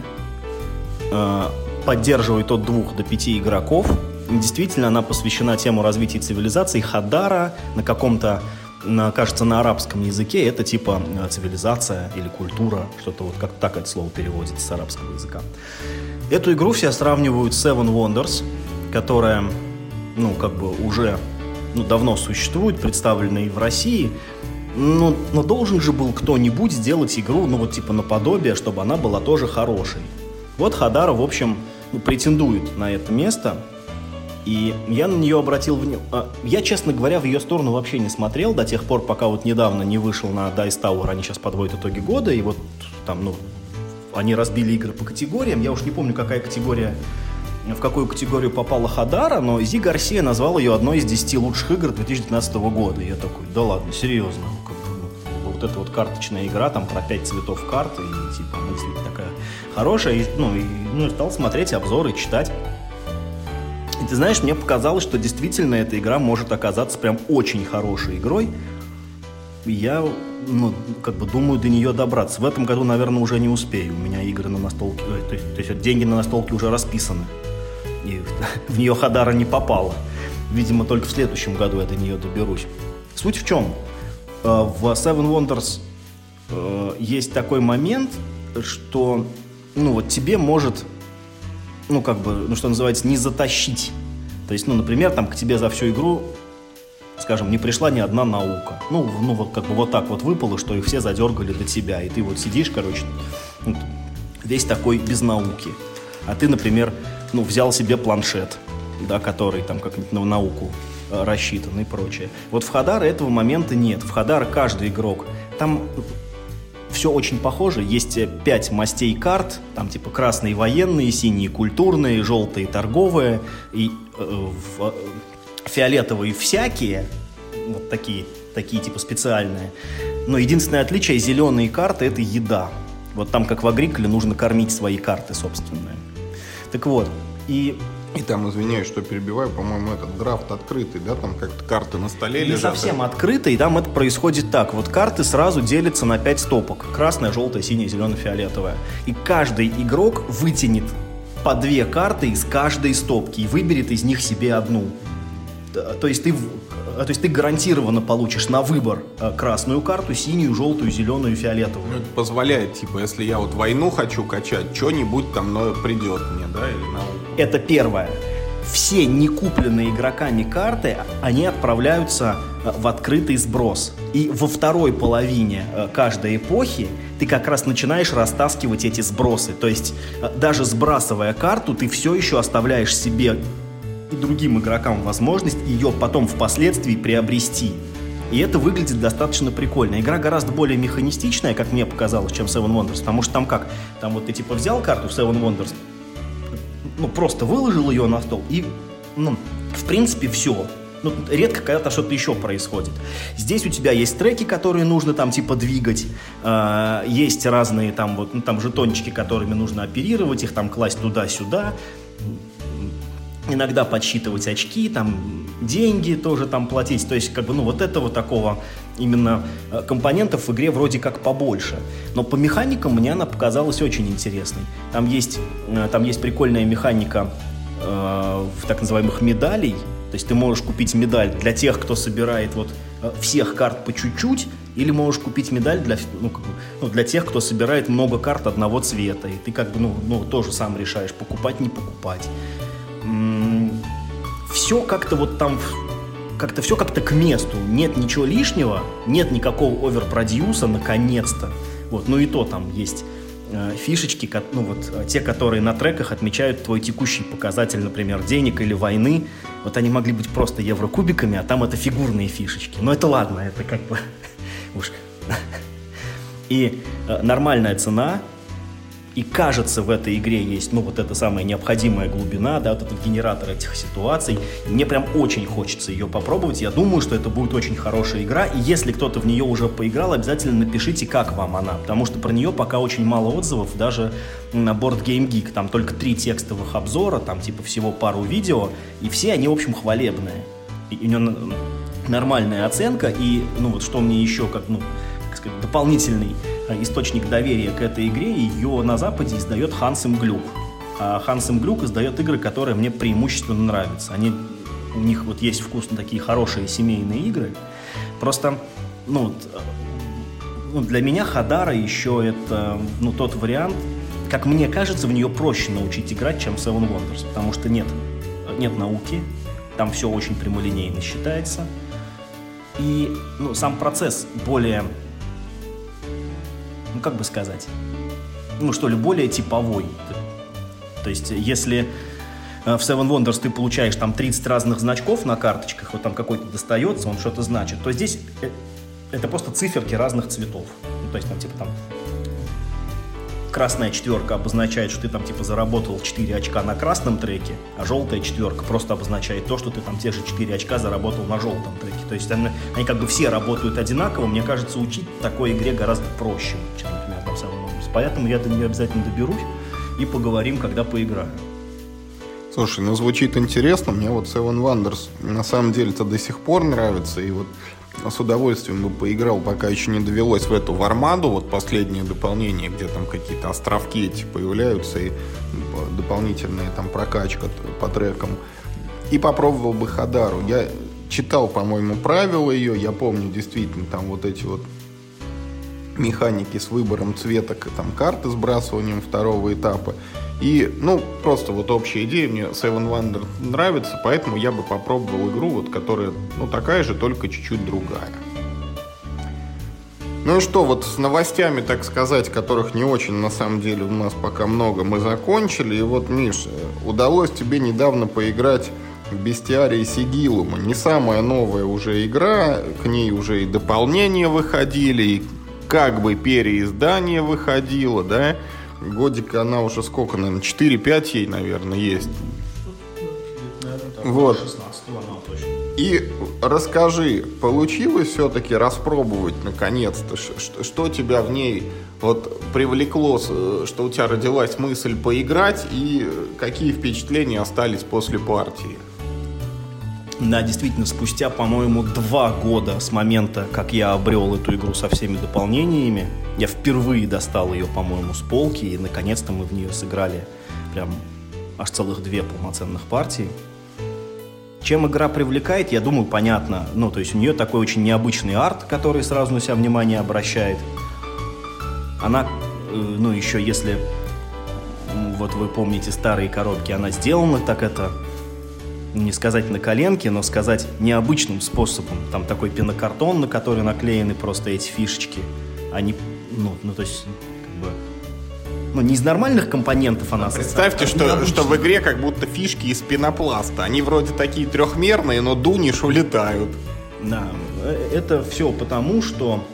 Э, поддерживает от двух до пяти игроков. Действительно, она посвящена тему развития цивилизации Хадара на каком-то на, кажется, на арабском языке это типа э, цивилизация или культура, что-то вот как так это слово переводится с арабского языка. Эту игру все сравнивают с Seven Wonders, которая, ну, как бы уже ну, давно существует, представлена и в России, но, но должен же был кто-нибудь сделать игру, ну, вот типа наподобие, чтобы она была тоже хорошей. Вот Хадара, в общем, ну, претендует на это место – и я на нее обратил внимание. Я, честно говоря, в ее сторону вообще не смотрел до тех пор, пока вот недавно не вышел на Dice Tower. Они сейчас подводят итоги года, и вот там, ну, они разбили игры по категориям. Я уж не помню, какая категория, в какую категорию попала Хадара, но Зи Гарсия назвал ее одной из 10 лучших игр 2019 года. Я такой, да ладно, серьезно. Как ну, вот эта вот карточная игра, там про 5 цветов карты, и типа мысль такая хорошая. И, ну, и, ну, стал смотреть обзоры, читать. И ты знаешь, мне показалось, что действительно эта игра может оказаться прям очень хорошей игрой. я, ну, как бы думаю до нее добраться. В этом году, наверное, уже не успею. У меня игры на настолке, то есть, то есть деньги на настолке уже расписаны. И в нее Хадара не попала. Видимо, только в следующем году я до нее доберусь. Суть в чем? Э, в Seven Wonders э, есть такой момент, что ну вот тебе может ну, как бы, ну, что называется, не затащить. То есть, ну, например, там к тебе за всю игру скажем, не пришла ни одна наука. Ну, ну вот как бы вот так вот выпало, что их все задергали до тебя. И ты вот сидишь, короче, весь такой без науки. А ты, например, ну, взял себе планшет, да, который там как-нибудь на науку э, рассчитан и прочее. Вот в Хадаре этого момента нет. В Хадар каждый игрок, там все очень похоже. Есть э, пять мастей карт, там типа красные военные, синие культурные, желтые торговые и э, в, фиолетовые всякие, вот такие, такие типа специальные. Но единственное отличие, зеленые карты это еда. Вот там, как в Агриколе, нужно кормить свои карты собственные. Так вот, и и там, извиняюсь, что перебиваю, по-моему, этот драфт открытый, да, там как-то карты на столе не лежат. Не совсем открытый, и там это происходит так. Вот карты сразу делятся на пять стопок. Красная, желтая, синяя, зеленая, фиолетовая. И каждый игрок вытянет по две карты из каждой стопки и выберет из них себе одну. То есть ты то есть ты гарантированно получишь на выбор а, красную карту, синюю, желтую, зеленую, фиолетовую. Ну, это позволяет, типа, если я вот войну хочу качать, что-нибудь там но придет мне, да, или на... Это первое. Все некупленные игроками карты, они отправляются а, в открытый сброс. И во второй половине каждой эпохи ты как раз начинаешь растаскивать эти сбросы. То есть даже сбрасывая карту, ты все еще оставляешь себе и другим игрокам возможность ее потом впоследствии приобрести. И это выглядит достаточно прикольно. Игра гораздо более механистичная, как мне показалось, чем Seven Wonders. Потому что там как? Там вот ты типа взял карту Seven Wonders, ну просто выложил ее на стол и, ну, в принципе, все. Ну, редко когда-то что-то еще происходит. Здесь у тебя есть треки, которые нужно там типа двигать, э, есть разные там вот, ну, там жетончики, которыми нужно оперировать, их там класть туда-сюда иногда подсчитывать очки, там деньги тоже там платить. То есть, как бы, ну, вот этого такого именно э, компонентов в игре вроде как побольше. Но по механикам мне она показалась очень интересной. Там есть, э, там есть прикольная механика э, так называемых медалей. То есть ты можешь купить медаль для тех, кто собирает вот э, всех карт по чуть-чуть, или можешь купить медаль для, ну, ну, для тех, кто собирает много карт одного цвета. И ты как бы, ну, ну тоже сам решаешь, покупать, не покупать все как-то вот там как-то все как-то к месту. Нет ничего лишнего, нет никакого оверпродюса, наконец-то. Вот, ну и то там есть э, фишечки, ну вот э, те, которые на треках отмечают твой текущий показатель, например, денег или войны. Вот они могли быть просто еврокубиками, а там это фигурные фишечки. Но это ладно, это как бы уж. И э, нормальная цена и кажется, в этой игре есть, ну, вот эта самая необходимая глубина, да, вот этот генератор этих ситуаций. Мне прям очень хочется ее попробовать. Я думаю, что это будет очень хорошая игра. И если кто-то в нее уже поиграл, обязательно напишите, как вам она. Потому что про нее пока очень мало отзывов, даже на Board Game Geek. Там только три текстовых обзора, там типа всего пару видео. И все они, в общем, хвалебные. И у нее нормальная оценка. И, ну, вот что мне еще, как, ну, как сказать, дополнительный источник доверия к этой игре, ее на Западе издает Хансем Глюк. А Хансем Глюк издает игры, которые мне преимущественно нравятся. Они, у них вот есть вкусно такие хорошие семейные игры. Просто, ну, ну, для меня Хадара еще это, ну, тот вариант, как мне кажется, в нее проще научить играть, чем Seven Wonders, потому что нет, нет науки, там все очень прямолинейно считается, и ну, сам процесс более ну как бы сказать, ну что ли, более типовой. То есть, если э, в Seven Wonders ты получаешь там 30 разных значков на карточках, вот там какой-то достается, он что-то значит, то здесь э, это просто циферки разных цветов. Ну, то есть там типа там красная четверка обозначает, что ты там типа заработал 4 очка на красном треке, а желтая четверка просто обозначает то, что ты там те же 4 очка заработал на желтом треке. То есть они, они как бы все работают одинаково. Мне кажется, учить такой игре гораздо проще, чем, например, там Seven Wonders. Поэтому я до нее обязательно доберусь и поговорим, когда поиграю. Слушай, ну звучит интересно. Мне вот Seven Wonders на самом деле это до сих пор нравится. И вот с удовольствием бы поиграл, пока еще не довелось в эту в Армаду, вот последнее дополнение, где там какие-то островки эти появляются и дополнительная там прокачка по трекам. И попробовал бы Хадару. Я читал, по-моему, правила ее, я помню действительно там вот эти вот механики с выбором цветок и там карты сбрасыванием второго этапа. И, ну, просто вот общая идея, мне Seven Wonder нравится, поэтому я бы попробовал игру, вот, которая, ну, такая же, только чуть-чуть другая. Ну и что, вот с новостями, так сказать, которых не очень, на самом деле, у нас пока много, мы закончили. И вот, Миш, удалось тебе недавно поиграть в Бестиарии Сигилума. Не самая новая уже игра, к ней уже и дополнения выходили, и как бы переиздание выходило, да? Годика она уже сколько, наверное, 4-5 ей, наверное, есть. Вот. 16 она точно. И расскажи, получилось все-таки распробовать наконец-то, что, что тебя в ней вот привлекло, что у тебя родилась мысль поиграть и какие впечатления остались после партии? Да, действительно, спустя, по-моему, два года с момента, как я обрел эту игру со всеми дополнениями, я впервые достал ее, по-моему, с полки, и наконец-то мы в нее сыграли прям аж целых две полноценных партии. Чем игра привлекает, я думаю, понятно. Ну, то есть у нее такой очень необычный арт, который сразу на себя внимание обращает. Она, э, ну, еще если, вот вы помните старые коробки, она сделана так это не сказать на коленке, но сказать необычным способом. Там такой пенокартон, на который наклеены просто эти фишечки. Они, ну, ну то есть, как бы, ну, не из нормальных компонентов она Представьте, состоит, а что, что в игре как будто фишки из пенопласта. Они вроде такие трехмерные, но дунишь улетают. Да, э, это все потому, что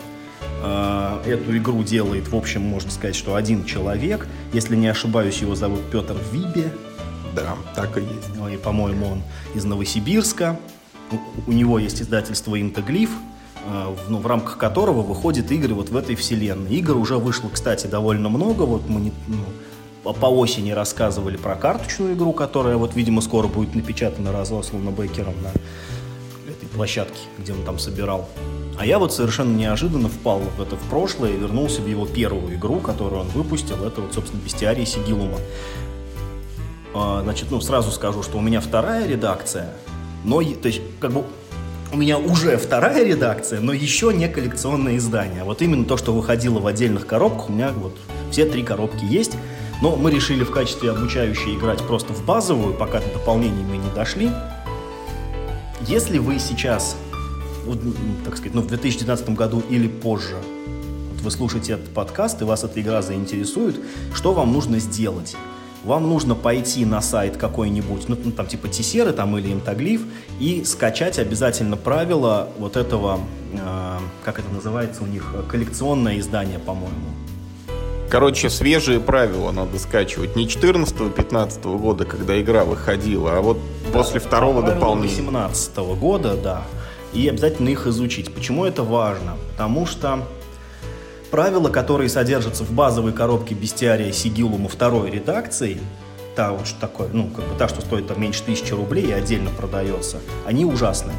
э, эту игру делает, в общем, можно сказать, что один человек. Если не ошибаюсь, его зовут Петр Вибе. Да, так и есть. Ну, И, по-моему, он из Новосибирска. У, него есть издательство «Интоглиф», э, ну, в рамках которого выходят игры вот в этой вселенной. Игр уже вышло, кстати, довольно много. Вот мы не- ну, по, осени рассказывали про карточную игру, которая, вот, видимо, скоро будет напечатана разослана Бекером на этой площадке, где он там собирал. А я вот совершенно неожиданно впал в это в прошлое и вернулся в его первую игру, которую он выпустил. Это вот, собственно, «Бестиарий Сигилума». А, Значит, ну, сразу скажу, что у меня вторая редакция, но, то есть, как бы, у меня уже вторая редакция, но еще не коллекционное издание. Вот именно то, что выходило в отдельных коробках, у меня вот все три коробки есть. Но мы решили в качестве обучающей играть просто в базовую, пока до дополнений мы не дошли. Если вы сейчас, вот, так сказать, ну, в 2019 году или позже, вот вы слушаете этот подкаст, и вас эта игра заинтересует, что вам нужно сделать? Вам нужно пойти на сайт какой-нибудь, ну, ну, там типа Тесеры там, или Имтоглиф, и скачать обязательно правила вот этого, э, как это называется у них, коллекционное издание, по-моему. Короче, свежие правила надо скачивать. Не 14-15 года, когда игра выходила, а вот после второго дополнения. 18 года, да. И обязательно их изучить. Почему это важно? Потому что правила, которые содержатся в базовой коробке бестиария Сигилума второй редакции, та что такое, ну, как бы та, что стоит там меньше тысячи рублей и отдельно продается, они ужасные.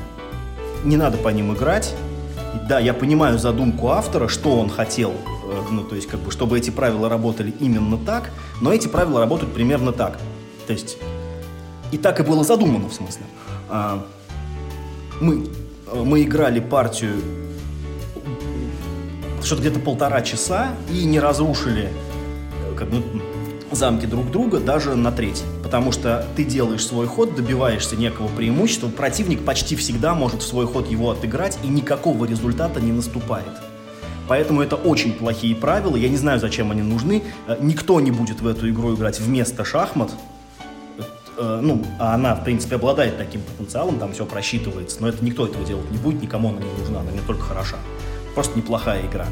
Не надо по ним играть. И да, я понимаю задумку автора, что он хотел, э, ну, то есть, как бы, чтобы эти правила работали именно так, но эти правила работают примерно так. То есть, и так и было задумано, в смысле. А, мы, э, мы играли партию что-то где-то полтора часа и не разрушили э, как бы, замки друг друга даже на треть. Потому что ты делаешь свой ход, добиваешься некого преимущества, противник почти всегда может в свой ход его отыграть, и никакого результата не наступает. Поэтому это очень плохие правила. Я не знаю, зачем они нужны. Э, Никто не будет в эту игру играть вместо шахмат. Э, Ну, а она, в принципе, обладает таким потенциалом, там все просчитывается. Но это никто этого делать не будет, никому она не нужна, она не только хороша. Просто неплохая игра.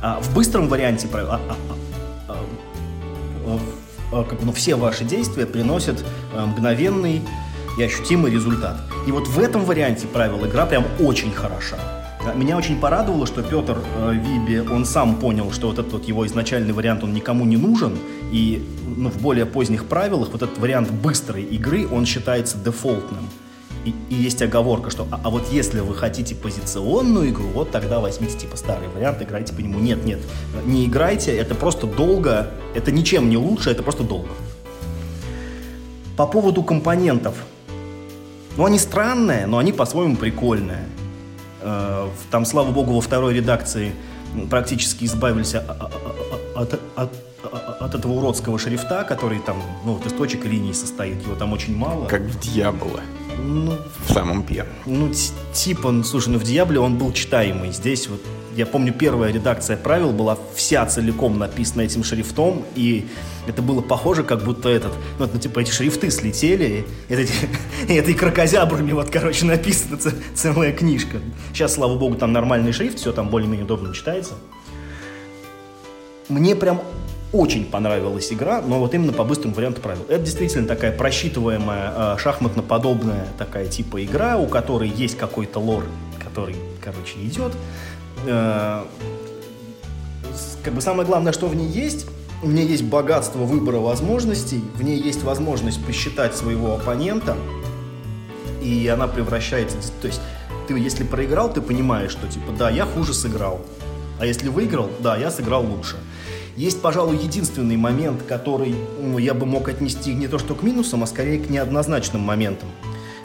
А в быстром варианте а- а- а- а, в- а, как бы, ну, все ваши действия приносят мгновенный и ощутимый результат. И вот в этом варианте правил игра прям очень хороша. Меня очень порадовало, что Петр э, Виби, он сам понял, что вот этот вот его изначальный вариант, он никому не нужен, и ну, в более поздних правилах вот этот вариант быстрой игры, он считается дефолтным. И, и есть оговорка, что а, а вот если вы хотите позиционную игру, вот тогда возьмите типа старый вариант, играйте по нему. Нет, нет, не играйте, это просто долго, это ничем не лучше, это просто долго. По поводу компонентов. Ну, они странные, но они по-своему прикольные. Э, Там, слава богу, во второй редакции практически избавились от, от, от, этого уродского шрифта, который там, ну, вот из точек линий состоит, его там очень мало. Как в Дьявола. Ну, в самом первом. Ну, типа, ну, слушай, ну в Диабле он был читаемый. Здесь вот, я помню, первая редакция правил была вся целиком написана этим шрифтом, и это было похоже, как будто этот, ну, ну типа, эти шрифты слетели, и, эти, и этой крокозябрами вот, короче, написана целая книжка. Сейчас, слава богу, там нормальный шрифт, все там более-менее удобно читается. Мне прям очень понравилась игра, но вот именно по быстрому варианту правил. Это действительно такая просчитываемая, э, шахматно-подобная такая типа игра, у которой есть какой-то лор, который, короче, идет. Э, как бы самое главное, что в ней есть, у нее есть богатство выбора возможностей, в ней есть возможность посчитать своего оппонента, и она превращается... То есть ты, если проиграл, ты понимаешь, что типа, да, я хуже сыграл, а если выиграл, да, я сыграл лучше. Есть, пожалуй, единственный момент, который ну, я бы мог отнести не то что к минусам, а скорее к неоднозначным моментам.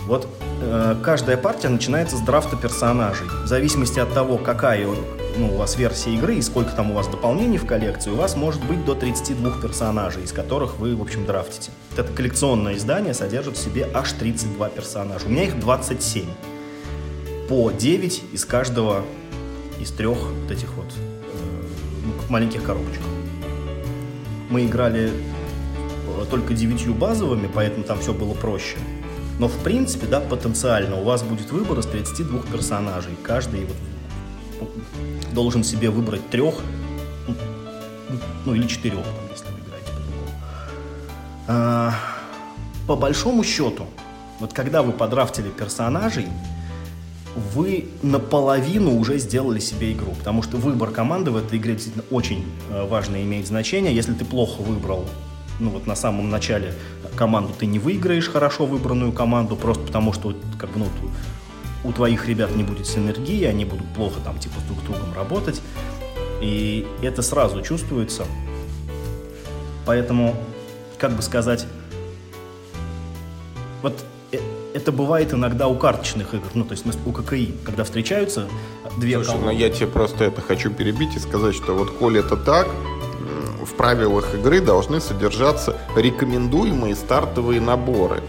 Вот э, каждая партия начинается с драфта персонажей. В зависимости от того, какая ну, у вас версия игры и сколько там у вас дополнений в коллекции, у вас может быть до 32 персонажей, из которых вы, в общем, драфтите. Это коллекционное издание содержит в себе аж 32 персонажа. У меня их 27. По 9 из каждого из трех вот этих вот э, маленьких коробочек мы играли э, только девятью базовыми, поэтому там все было проще. Но в принципе, да, потенциально у вас будет выбор из 32 персонажей. Каждый вот должен себе выбрать трех, ну или четырех, если вы играете по-другому. А, по большому счету, вот когда вы подрафтили персонажей, вы наполовину уже сделали себе игру, потому что выбор команды в этой игре действительно очень э, важно имеет значение. Если ты плохо выбрал, ну вот на самом начале команду, ты не выиграешь хорошо выбранную команду, просто потому что как бы, ну, у твоих ребят не будет синергии, они будут плохо там типа друг с другом работать, и это сразу чувствуется. Поэтому, как бы сказать, вот это бывает иногда у карточных игр, ну, то есть у ККИ, когда встречаются две Слушай, колонны. ну я тебе просто это хочу перебить и сказать, что вот коли это так, в правилах игры должны содержаться рекомендуемые стартовые наборы.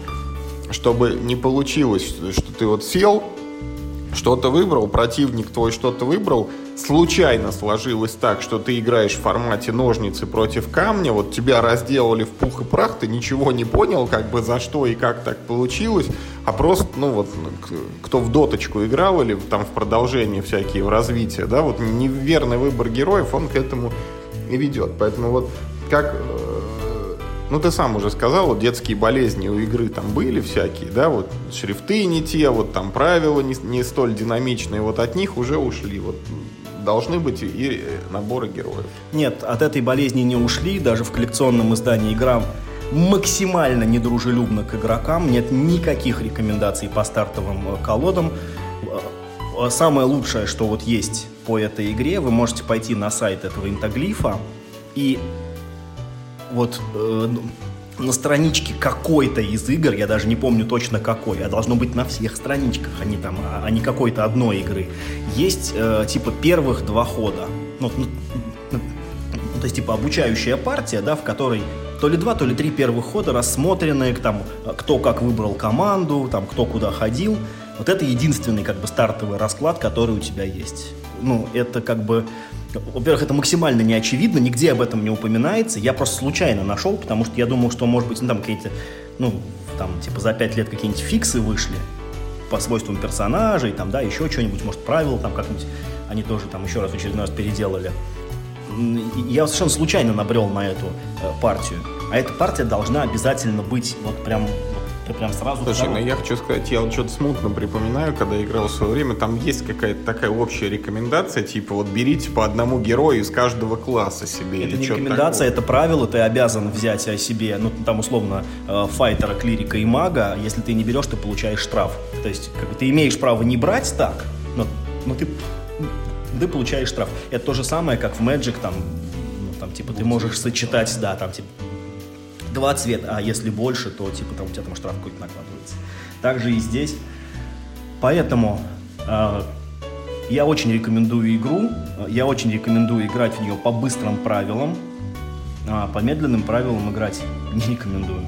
Чтобы не получилось, что ты вот сел, что-то выбрал, противник твой что-то выбрал, случайно сложилось так, что ты играешь в формате ножницы против камня, вот тебя разделали в пух и прах, ты ничего не понял, как бы за что и как так получилось, а просто, ну вот, кто в доточку играл или там в продолжение всякие, в развитие, да, вот неверный выбор героев, он к этому и ведет. Поэтому вот как э, ну, ты сам уже сказал, вот детские болезни у игры там были всякие, да, вот шрифты не те, вот там правила не, не столь динамичные, вот от них уже ушли. Вот должны быть и наборы героев. Нет, от этой болезни не ушли, даже в коллекционном издании игра максимально недружелюбна к игрокам, нет никаких рекомендаций по стартовым э, колодам. Э, самое лучшее, что вот есть по этой игре, вы можете пойти на сайт этого интоглифа и вот э, на страничке какой-то из игр, я даже не помню точно какой, а должно быть на всех страничках, а не там, а, а не какой-то одной игры, есть э, типа первых два хода. Ну, ну, ну, то есть типа обучающая партия, да, в которой то ли два, то ли три первых хода рассмотрены, там, кто как выбрал команду, там, кто куда ходил. Вот это единственный как бы стартовый расклад, который у тебя есть. Ну, это как бы во-первых, это максимально не очевидно, нигде об этом не упоминается. Я просто случайно нашел, потому что я думал, что, может быть, ну, там какие-то, ну, там, типа, за пять лет какие-нибудь фиксы вышли по свойствам персонажей, там, да, еще что-нибудь, может, правила там как-нибудь, они тоже там еще раз очередной раз переделали. Я совершенно случайно набрел на эту э, партию. А эта партия должна обязательно быть вот прям ты прям сразу... Слушай, ну я хочу сказать, я вот что-то смутно припоминаю, когда играл в свое время, там есть какая-то такая общая рекомендация, типа вот берите по одному герою из каждого класса себе. Это не рекомендация, такого. это правило, ты обязан взять о себе, ну там условно, э, файтера, клирика и мага, если ты не берешь, ты получаешь штраф. То есть как бы, ты имеешь право не брать так, но, но ты ты получаешь штраф. Это то же самое, как в Magic, там, ну, там, типа, ты можешь сочетать, да, там, типа, два цвета, а если больше, то типа там у тебя там штраф какой-то накладывается. Также и здесь. Поэтому э, Я очень рекомендую игру, я очень рекомендую играть в нее по быстрым правилам, а по медленным правилам играть не рекомендую.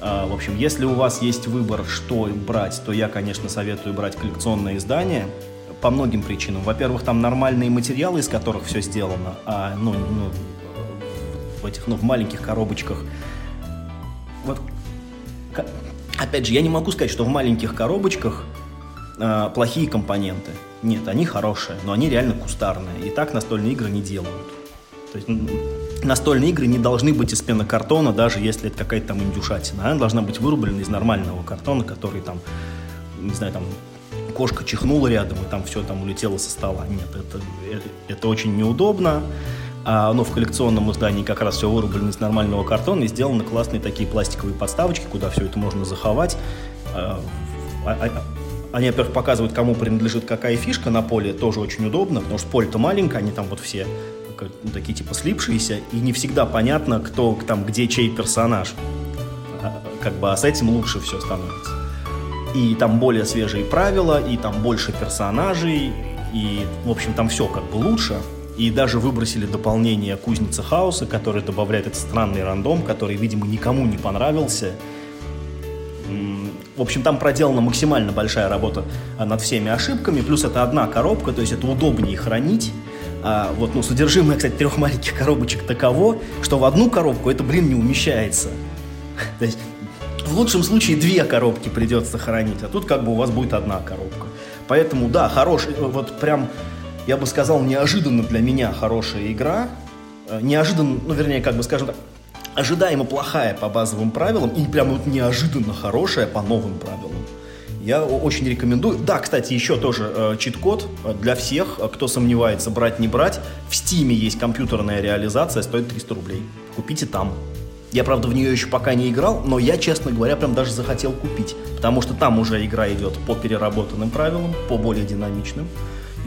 А, в общем, если у вас есть выбор, что брать, то я, конечно, советую брать коллекционное издание по многим причинам. Во-первых, там нормальные материалы, из которых все сделано, а ну, ну в этих, ну, в маленьких коробочках. Вот, опять же, я не могу сказать, что в маленьких коробочках э, плохие компоненты. Нет, они хорошие, но они реально кустарные. И так настольные игры не делают. То есть настольные игры не должны быть из пенокартона, даже если это какая-то там индюшатина. Она должна быть вырублена из нормального картона, который там, не знаю, там кошка чихнула рядом, и там все там улетело со стола. Нет, это, это, это очень неудобно. А, но в коллекционном издании как раз все вырублено из нормального картона и сделаны классные такие пластиковые подставочки, куда все это можно заховать. А, а, а они, во-первых, показывают, кому принадлежит какая фишка на поле, тоже очень удобно, потому что поле-то маленькое, они там вот все ну, такие типа слипшиеся, и не всегда понятно, кто там, где чей персонаж. Как бы, а с этим лучше все становится. И там более свежие правила, и там больше персонажей, и, в общем, там все как бы лучше. И даже выбросили дополнение Кузницы Хаоса, который добавляет этот странный рандом, который, видимо, никому не понравился. В общем, там проделана максимально большая работа над всеми ошибками, плюс это одна коробка, то есть это удобнее хранить. А, вот, ну, содержимое, кстати, трех маленьких коробочек таково, что в одну коробку это, блин, не умещается. То есть в лучшем случае две коробки придется хранить, а тут как бы у вас будет одна коробка. Поэтому, да, хороший, вот прям, я бы сказал, неожиданно для меня хорошая игра. Э, неожиданно, ну, вернее, как бы скажем так, ожидаемо плохая по базовым правилам и прям вот неожиданно хорошая по новым правилам. Я очень рекомендую. Да, кстати, еще тоже э, чит-код для всех, кто сомневается, брать, не брать. В Стиме есть компьютерная реализация, стоит 300 рублей. Купите там. Я, правда, в нее еще пока не играл, но я, честно говоря, прям даже захотел купить. Потому что там уже игра идет по переработанным правилам, по более динамичным.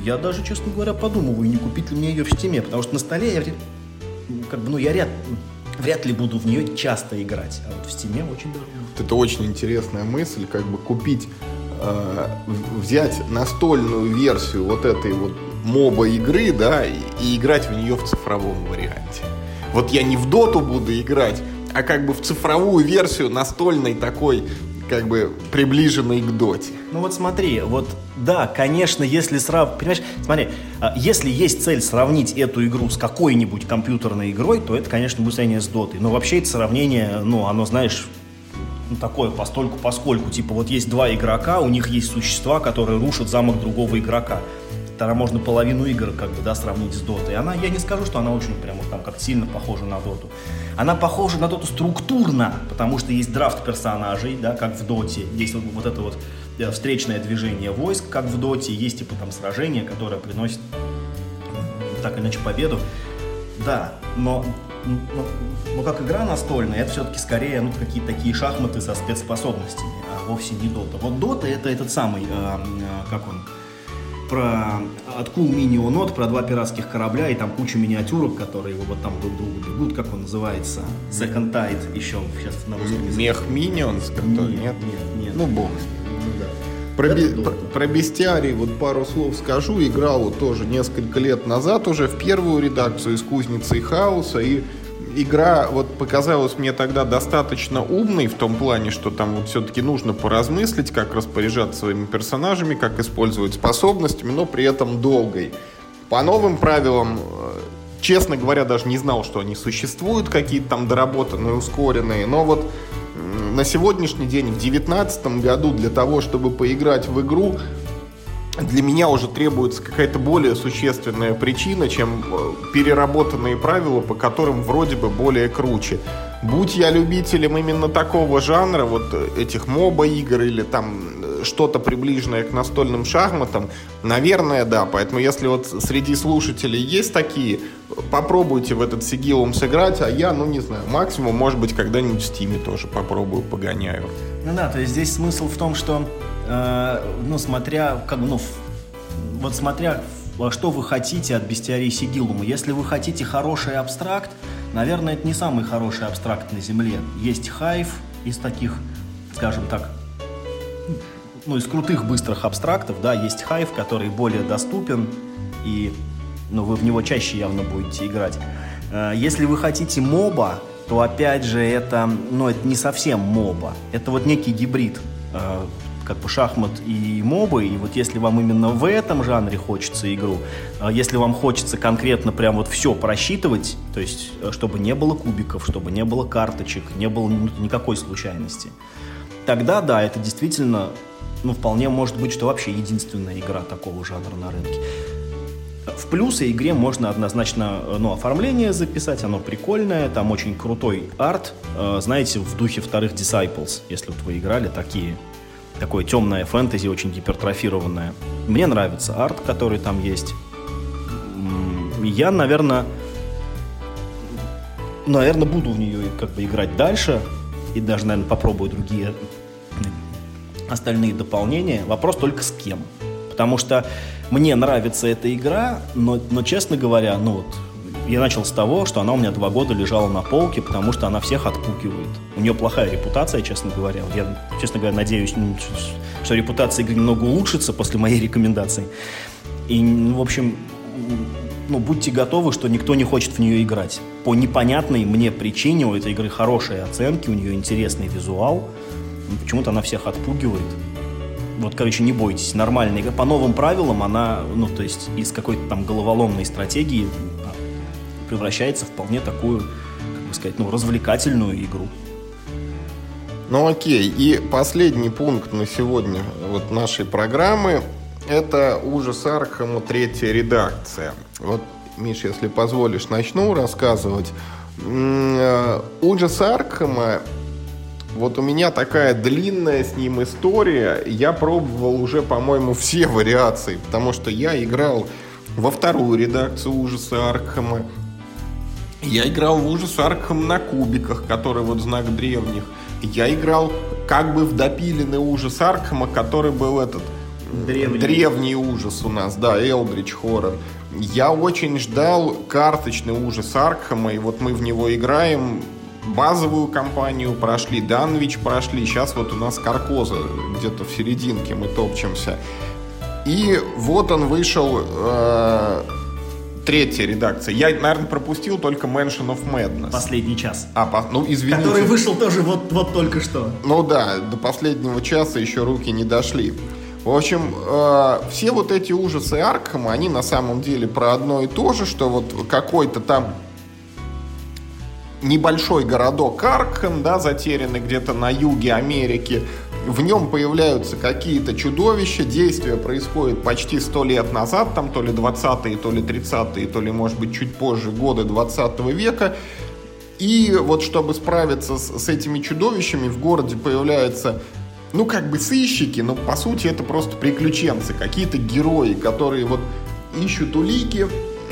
Я даже, честно говоря, подумываю, не купить ли мне ее в Стиме, потому что на столе я как бы, ну, я ряд, вряд ли буду в нее часто играть. А вот в Стиме очень даже. Это очень интересная мысль, как бы купить, э, взять настольную версию вот этой вот моба игры, да, и, и играть в нее в цифровом варианте. Вот я не в доту буду играть, а как бы в цифровую версию настольной такой как бы приближенной к доте. Ну вот смотри, вот да, конечно, если срав... Понимаешь, смотри, а, если есть цель сравнить эту игру с какой-нибудь компьютерной игрой, то это, конечно, будет сравнение с дотой. Но вообще это сравнение, ну, оно, знаешь, ну, такое постольку поскольку. Типа вот есть два игрока, у них есть существа, которые рушат замок другого игрока. Тогда можно половину игр как бы, да, сравнить с дотой. Она, я не скажу, что она очень прям вот там как сильно похожа на доту. Она похожа на доту структурно, потому что есть драфт персонажей, да, как в доте. Есть вот, вот это вот э, встречное движение войск, как в доте. Есть типа там сражение, которое приносит так или иначе победу. Да, но но, но как игра настольная, это все-таки скорее ну, какие-то такие шахматы со спецспособностями, а вовсе не дота. Вот дота это этот самый, э, э, как он, про от Cool Mini про два пиратских корабля и там кучу миниатюрок, которые вот там друг другу бегут, как он называется, Second Tide еще сейчас на русском языке. Мех Minions, который нет? Нет, нет, нет. Ну, бог Ну, да. Про, би, про, про бестиарий вот пару слов скажу. Играл вот тоже несколько лет назад уже в первую редакцию из Кузницы и Хаоса. И игра вот показалась мне тогда достаточно умной в том плане, что там вот все-таки нужно поразмыслить, как распоряжаться своими персонажами, как использовать способностями, но при этом долгой. По новым правилам, э, честно говоря, даже не знал, что они существуют, какие-то там доработанные, ускоренные, но вот на сегодняшний день, в 2019 году, для того, чтобы поиграть в игру, для меня уже требуется какая-то более существенная причина, чем э, переработанные правила, по которым вроде бы более круче. Будь я любителем именно такого жанра, вот э, этих моба игр или там э, что-то приближенное к настольным шахматам, наверное, да. Поэтому если вот среди слушателей есть такие, попробуйте в этот Сигилум сыграть, а я, ну не знаю, максимум, может быть, когда-нибудь в Стиме тоже попробую, погоняю. Ну да, то есть здесь смысл в том, что Э, ну, смотря, как ну, вот смотря что вы хотите от бестиарии Сигилума. Если вы хотите хороший абстракт, наверное, это не самый хороший абстракт на Земле. Есть Хайф из таких, скажем так, ну, из крутых быстрых абстрактов, да, есть Hive, который более доступен, и ну, вы в него чаще явно будете играть. Э, если вы хотите моба, то опять же это, ну, это не совсем моба. Это вот некий гибрид э, как бы шахмат и мобы, и вот если вам именно в этом жанре хочется игру, э, если вам хочется конкретно прям вот все просчитывать, то есть чтобы не было кубиков, чтобы не было карточек, не было никакой случайности, тогда да, это действительно, ну, вполне может быть, что вообще единственная игра такого жанра на рынке. В плюсы игре можно однозначно ну, оформление записать, оно прикольное, там очень крутой арт, э, знаете, в духе вторых Disciples, если вот вы играли такие. Такое темное фэнтези, очень гипертрофированное. Мне нравится арт, который там есть. Я, наверное, наверное, буду в нее как бы играть дальше и даже, наверное, попробую другие остальные дополнения. Вопрос только с кем. Потому что мне нравится эта игра, но, но честно говоря, ну вот, я начал с того, что она у меня два года лежала на полке, потому что она всех отпугивает. У нее плохая репутация, честно говоря. Я, честно говоря, надеюсь, что репутация игры немного улучшится после моей рекомендации. И, ну, в общем, ну, будьте готовы, что никто не хочет в нее играть. По непонятной мне причине у этой игры хорошие оценки, у нее интересный визуал. Почему-то она всех отпугивает вот, короче, не бойтесь, нормальная игра. По новым правилам она, ну, то есть из какой-то там головоломной стратегии превращается в вполне такую, как бы сказать, ну, развлекательную игру. Ну окей, и последний пункт на сегодня вот нашей программы это ужас Архама третья редакция. Вот, Миш, если позволишь, начну рассказывать. Э, ужас Архама вот у меня такая длинная с ним история. Я пробовал уже, по-моему, все вариации, потому что я играл во вторую редакцию ужаса Аркхема. Я играл в ужас Аркхем на кубиках, который вот знак древних. Я играл как бы в допиленный ужас Аркхема, который был этот древний, древний ужас у нас, да, Элдрич хоррор. Я очень ждал карточный ужас Аркхема, и вот мы в него играем базовую кампанию прошли, Данвич прошли, сейчас вот у нас Каркоза где-то в серединке мы топчемся. И вот он вышел, э, третья редакция. Я, наверное, пропустил только Mansion of Madness. Последний час. А, по, ну извините. Который вышел тоже вот, вот только что. Ну да, до последнего часа еще руки не дошли. В общем, э, все вот эти ужасы Аркхема, они на самом деле про одно и то же, что вот какой-то там небольшой городок Аркхэм, да, затерянный где-то на юге Америки. В нем появляются какие-то чудовища, действие происходит почти сто лет назад, там то ли 20-е, то ли 30-е, то ли, может быть, чуть позже, годы 20 века. И вот чтобы справиться с, с этими чудовищами, в городе появляются ну, как бы сыщики, но по сути это просто приключенцы, какие-то герои, которые вот ищут улики,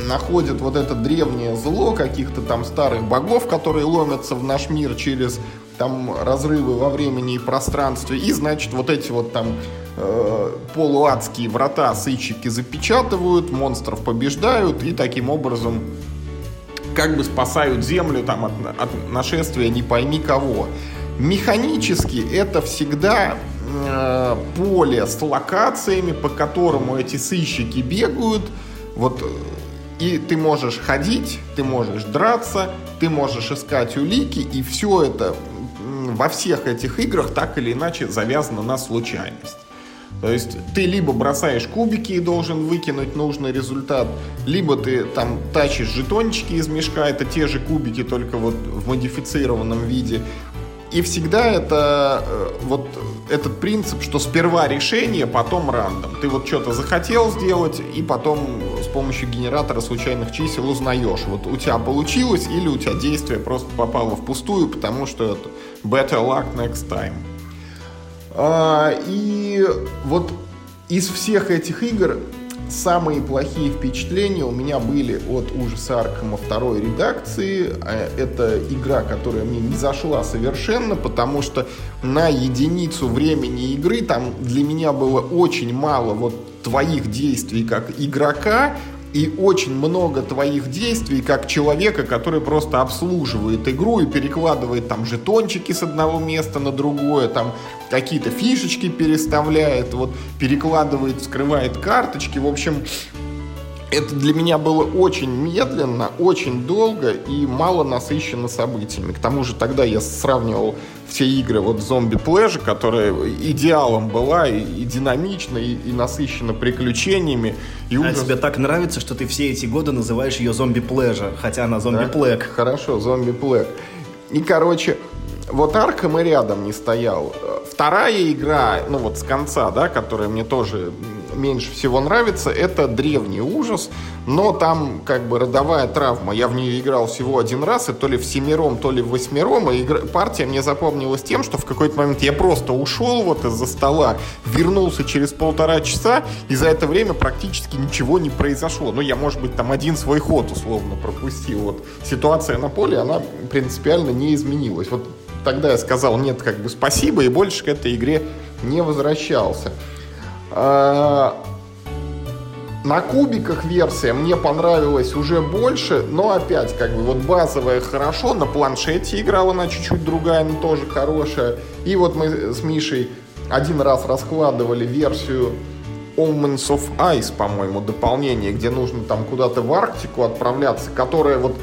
находят вот это древнее зло каких-то там старых богов, которые ломятся в наш мир через там разрывы во времени и пространстве. И, значит, вот эти вот там э, полуадские врата сыщики запечатывают, монстров побеждают и таким образом как бы спасают землю там от, от нашествия не пойми кого. Механически это всегда э, поле с локациями, по которому эти сыщики бегают. Вот и ты можешь ходить, ты можешь драться, ты можешь искать улики, и все это во всех этих играх так или иначе завязано на случайность. То есть ты либо бросаешь кубики и должен выкинуть нужный результат, либо ты там тащишь жетончики из мешка, это те же кубики, только вот в модифицированном виде. И всегда это э, вот этот принцип, что сперва решение, потом рандом. Ты вот что-то захотел сделать, и потом с помощью генератора случайных чисел узнаешь, вот у тебя получилось или у тебя действие просто попало впустую, потому что это better luck next time. А, и вот из всех этих игр Самые плохие впечатления у меня были от ужаса Аркама второй редакции. Э, это игра, которая мне не зашла совершенно, потому что на единицу времени игры там для меня было очень мало вот твоих действий как игрока, и очень много твоих действий как человека, который просто обслуживает игру и перекладывает там жетончики с одного места на другое, там какие-то фишечки переставляет, вот перекладывает, вскрывает карточки. В общем, это для меня было очень медленно, очень долго и мало насыщенно событиями. К тому же тогда я сравнивал все игры вот зомби плэжа, которая идеалом была и, и динамична, и, и насыщена приключениями. И а ужас... тебе так нравится, что ты все эти годы называешь ее зомби плэжа, хотя она зомби плэг. Да? Хорошо, зомби плэг. И, короче, вот Арком и рядом не стоял. Вторая игра, ну вот с конца, да, которая мне тоже меньше всего нравится, это древний ужас, но там как бы родовая травма. Я в нее играл всего один раз, и то ли в семером, то ли в восьмером, и игра... партия мне запомнилась тем, что в какой-то момент я просто ушел вот из-за стола, вернулся через полтора часа, и за это время практически ничего не произошло. Ну, я, может быть, там один свой ход условно пропустил. Вот ситуация на поле, она принципиально не изменилась. Вот тогда я сказал нет, как бы спасибо, и больше к этой игре не возвращался. А, на кубиках версия мне понравилась уже больше, но опять, как бы, вот базовая хорошо, на планшете играла она чуть-чуть другая, но тоже хорошая. И вот мы с Мишей один раз раскладывали версию Omens of Ice, по-моему, дополнение, где нужно там куда-то в Арктику отправляться, которая вот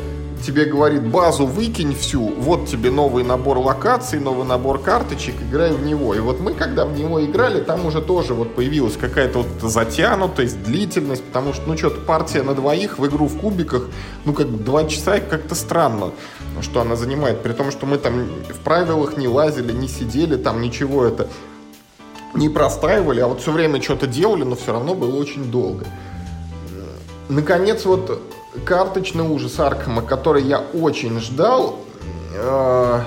тебе говорит, базу выкинь всю, вот тебе новый набор локаций, новый набор карточек, играй в него. И вот мы, когда в него играли, там уже тоже вот появилась какая-то вот затянутость, длительность, потому что, ну, что-то партия на двоих в игру в кубиках, ну, как два часа, как-то странно, что она занимает, при том, что мы там в правилах не лазили, не сидели, там ничего это не простраивали, а вот все время что-то делали, но все равно было очень долго. Наконец, вот карточный ужас Аркхема, который я очень ждал, э,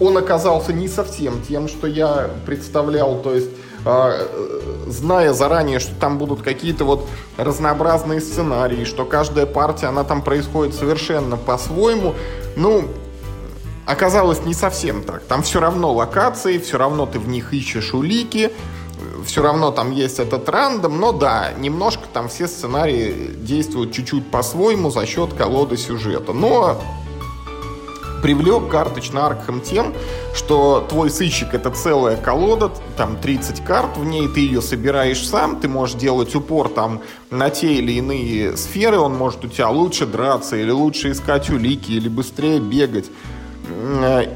он оказался не совсем тем, что я представлял. То есть, э, зная заранее, что там будут какие-то вот разнообразные сценарии, что каждая партия, она там происходит совершенно по-своему, ну, оказалось не совсем так. Там все равно локации, все равно ты в них ищешь улики, все равно там есть этот рандом, но да, немножко там все сценарии действуют чуть-чуть по-своему за счет колоды сюжета. Но привлек карточный Аркхем тем, что твой сыщик это целая колода, там 30 карт в ней, ты ее собираешь сам, ты можешь делать упор там на те или иные сферы, он может у тебя лучше драться, или лучше искать улики, или быстрее бегать.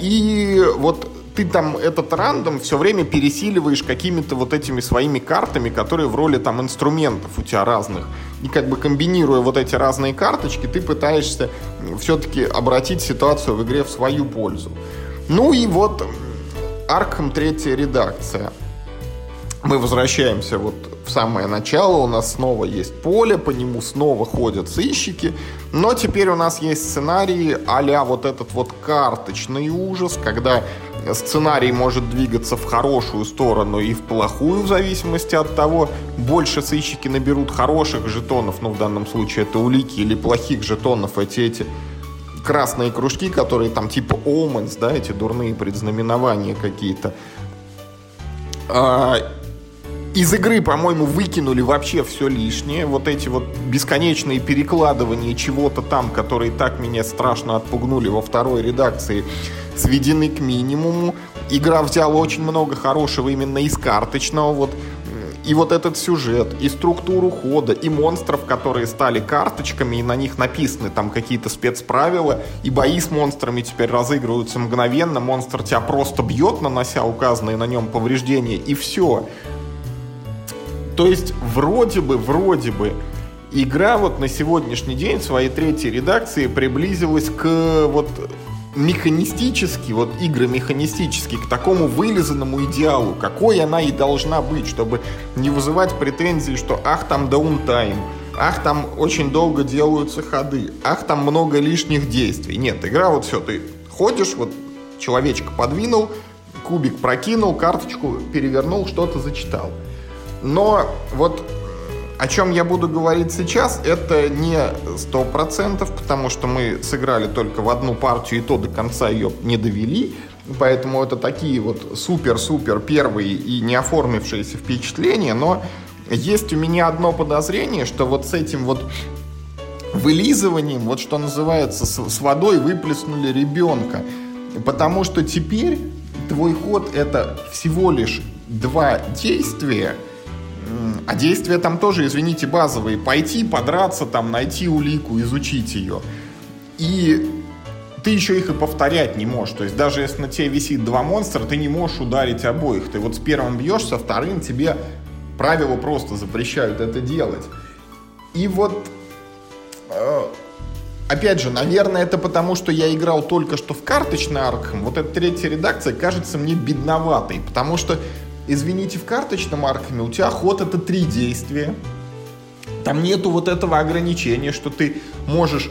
И вот ты там этот рандом все время пересиливаешь какими-то вот этими своими картами, которые в роли там инструментов у тебя разных. И как бы комбинируя вот эти разные карточки, ты пытаешься все-таки обратить ситуацию в игре в свою пользу. Ну и вот Arkham третья редакция. Мы возвращаемся вот в самое начало, у нас снова есть поле, по нему снова ходят сыщики, но теперь у нас есть сценарии а вот этот вот карточный ужас, когда сценарий может двигаться в хорошую сторону и в плохую, в зависимости от того, больше сыщики наберут хороших жетонов, ну в данном случае это улики, или плохих жетонов, эти эти красные кружки, которые там типа Omens, да, эти дурные предзнаменования какие-то. А, из игры, по-моему, выкинули вообще все лишнее. Вот эти вот бесконечные перекладывания чего-то там, которые так меня страшно отпугнули во второй редакции, сведены к минимуму. Игра взяла очень много хорошего именно из карточного. Вот и вот этот сюжет, и структуру хода, и монстров, которые стали карточками, и на них написаны там какие-то спецправила, и бои с монстрами теперь разыгрываются мгновенно, монстр тебя просто бьет, нанося указанные на нем повреждения, и все. То есть вроде бы, вроде бы игра вот на сегодняшний день своей третьей редакции приблизилась к вот механистически, вот игры механистически, к такому вылизанному идеалу, какой она и должна быть, чтобы не вызывать претензий, что ах, там даунтайм, ах, там очень долго делаются ходы, ах, там много лишних действий. Нет, игра вот все, ты ходишь, вот человечка подвинул, кубик прокинул, карточку перевернул, что-то зачитал. Но вот о чем я буду говорить сейчас, это не сто процентов, потому что мы сыграли только в одну партию, и то до конца ее не довели. Поэтому это такие вот супер-супер первые и не оформившиеся впечатления, но есть у меня одно подозрение, что вот с этим вот вылизыванием, вот что называется, с водой выплеснули ребенка. Потому что теперь твой ход это всего лишь два действия, а действия там тоже, извините, базовые. Пойти, подраться, там, найти улику, изучить ее. И ты еще их и повторять не можешь. То есть даже если на тебе висит два монстра, ты не можешь ударить обоих. Ты вот с первым бьешь, со вторым тебе правила просто запрещают это делать. И вот э, Опять же, наверное, это потому, что я играл только что в карточный Аркхем. Вот эта третья редакция кажется мне бедноватой, потому что, извините, в карточном Аркхеме у тебя ход это три действия. Там нету вот этого ограничения, что ты можешь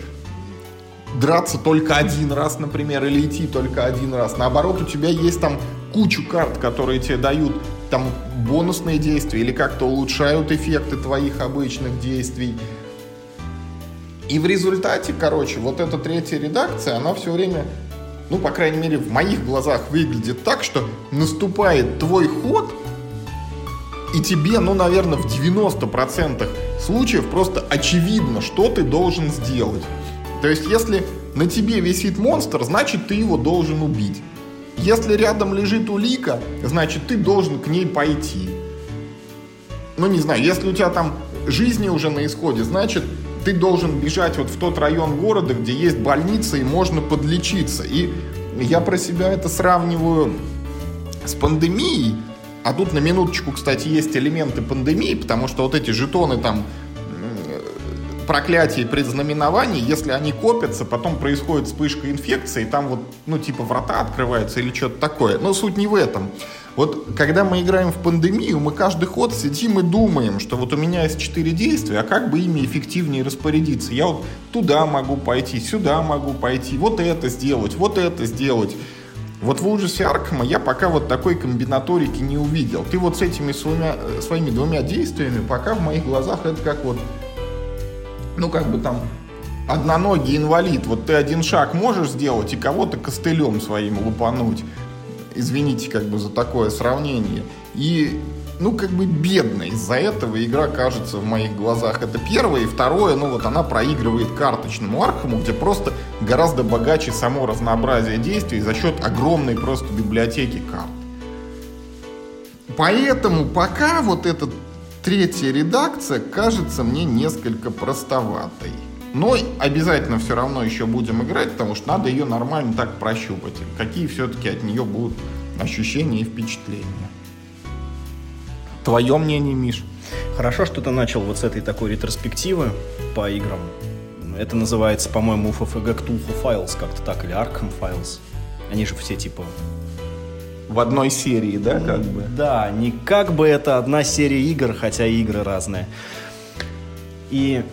драться только один раз, например, или идти только один раз. Наоборот, у тебя есть там кучу карт, которые тебе дают там бонусные действия или как-то улучшают эффекты твоих обычных действий. И в результате, короче, вот эта третья редакция, она все время, ну, по крайней мере, в моих глазах выглядит так, что наступает твой ход, и тебе, ну, наверное, в 90% случаев просто очевидно, что ты должен сделать. То есть, если на тебе висит монстр, значит, ты его должен убить. Если рядом лежит улика, значит, ты должен к ней пойти. Ну, не знаю, если у тебя там жизни уже на исходе, значит, ты должен бежать вот в тот район города, где есть больница и можно подлечиться. И я про себя это сравниваю с пандемией. А тут на минуточку, кстати, есть элементы пандемии, потому что вот эти жетоны там проклятий и предзнаменований, если они копятся, потом происходит вспышка инфекции, и там вот, ну, типа врата открываются или что-то такое. Но суть не в этом. Вот когда мы играем в пандемию, мы каждый ход сидим и думаем, что вот у меня есть четыре действия, а как бы ими эффективнее распорядиться? Я вот туда могу пойти, сюда могу пойти, вот это сделать, вот это сделать. Вот в ужасе Аркхема я пока вот такой комбинаторики не увидел. Ты вот с этими своими, своими двумя действиями пока в моих глазах это как вот, ну как бы там одноногий инвалид. Вот ты один шаг можешь сделать и кого-то костылем своим лупануть извините как бы за такое сравнение. И ну, как бы бедно. Из-за этого игра кажется в моих глазах. Это первое. И второе, ну, вот она проигрывает карточному Архаму, где просто гораздо богаче само разнообразие действий за счет огромной просто библиотеки карт. Поэтому пока вот эта третья редакция кажется мне несколько простоватой. Но обязательно все равно еще будем играть, потому что надо ее нормально так прощупать. Какие все-таки от нее будут ощущения и впечатления. Твое мнение, Миш? Хорошо, что ты начал вот с этой такой ретроспективы по играм. Это называется, по-моему, FFG Cthulhu Files как-то так, или Arkham Files. Они же все типа в одной серии, да, как бы? Да, не как бы это одна серия игр, хотя игры разные. И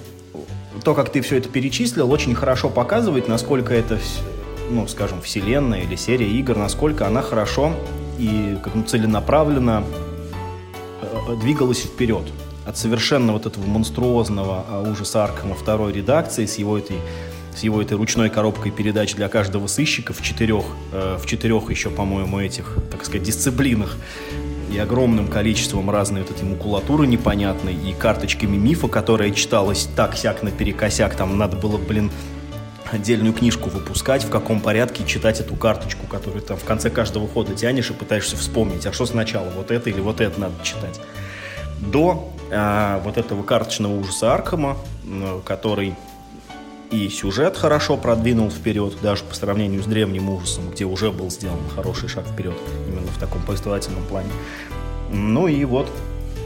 то, как ты все это перечислил, очень хорошо показывает, насколько это, ну, скажем, вселенная или серия игр, насколько она хорошо и как ну, целенаправленно э, двигалась вперед. От совершенно вот этого монструозного а, ужаса Аркама второй редакции с его этой с его этой ручной коробкой передач для каждого сыщика в четырех, э, в четырех еще, по-моему, этих, так сказать, дисциплинах и огромным количеством разной вот этой макулатуры непонятной, и карточками мифа, которая читалась так-сяк наперекосяк, там надо было, блин, отдельную книжку выпускать, в каком порядке читать эту карточку, которую там в конце каждого хода тянешь и пытаешься вспомнить, а что сначала, вот это или вот это надо читать. До э, вот этого карточного ужаса Аркхема, который и сюжет хорошо продвинул вперед, даже по сравнению с древним ужасом, где уже был сделан хороший шаг вперед, именно в таком повествовательном плане. Ну и вот,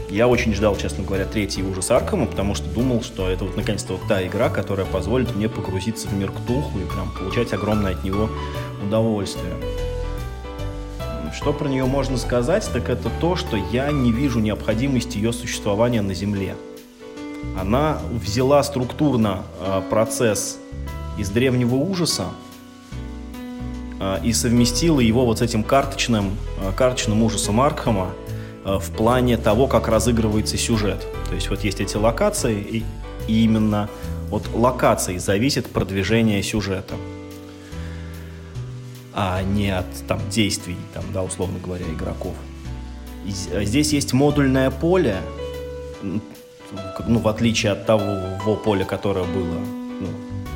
я очень ждал, честно говоря, третий ужас Аркама, потому что думал, что это вот наконец-то вот та игра, которая позволит мне погрузиться в мир Ктулху и прям получать огромное от него удовольствие. Что про нее можно сказать, так это то, что я не вижу необходимости ее существования на Земле она взяла структурно э, процесс из древнего ужаса э, и совместила его вот с этим карточным, э, карточным ужасом Аркхема в плане того, как разыгрывается сюжет. То есть вот есть эти локации, и, и именно от локаций зависит продвижение сюжета, а не от там, действий, там, да, условно говоря, игроков. И здесь есть модульное поле, ну, в отличие от того поля, которое было ну,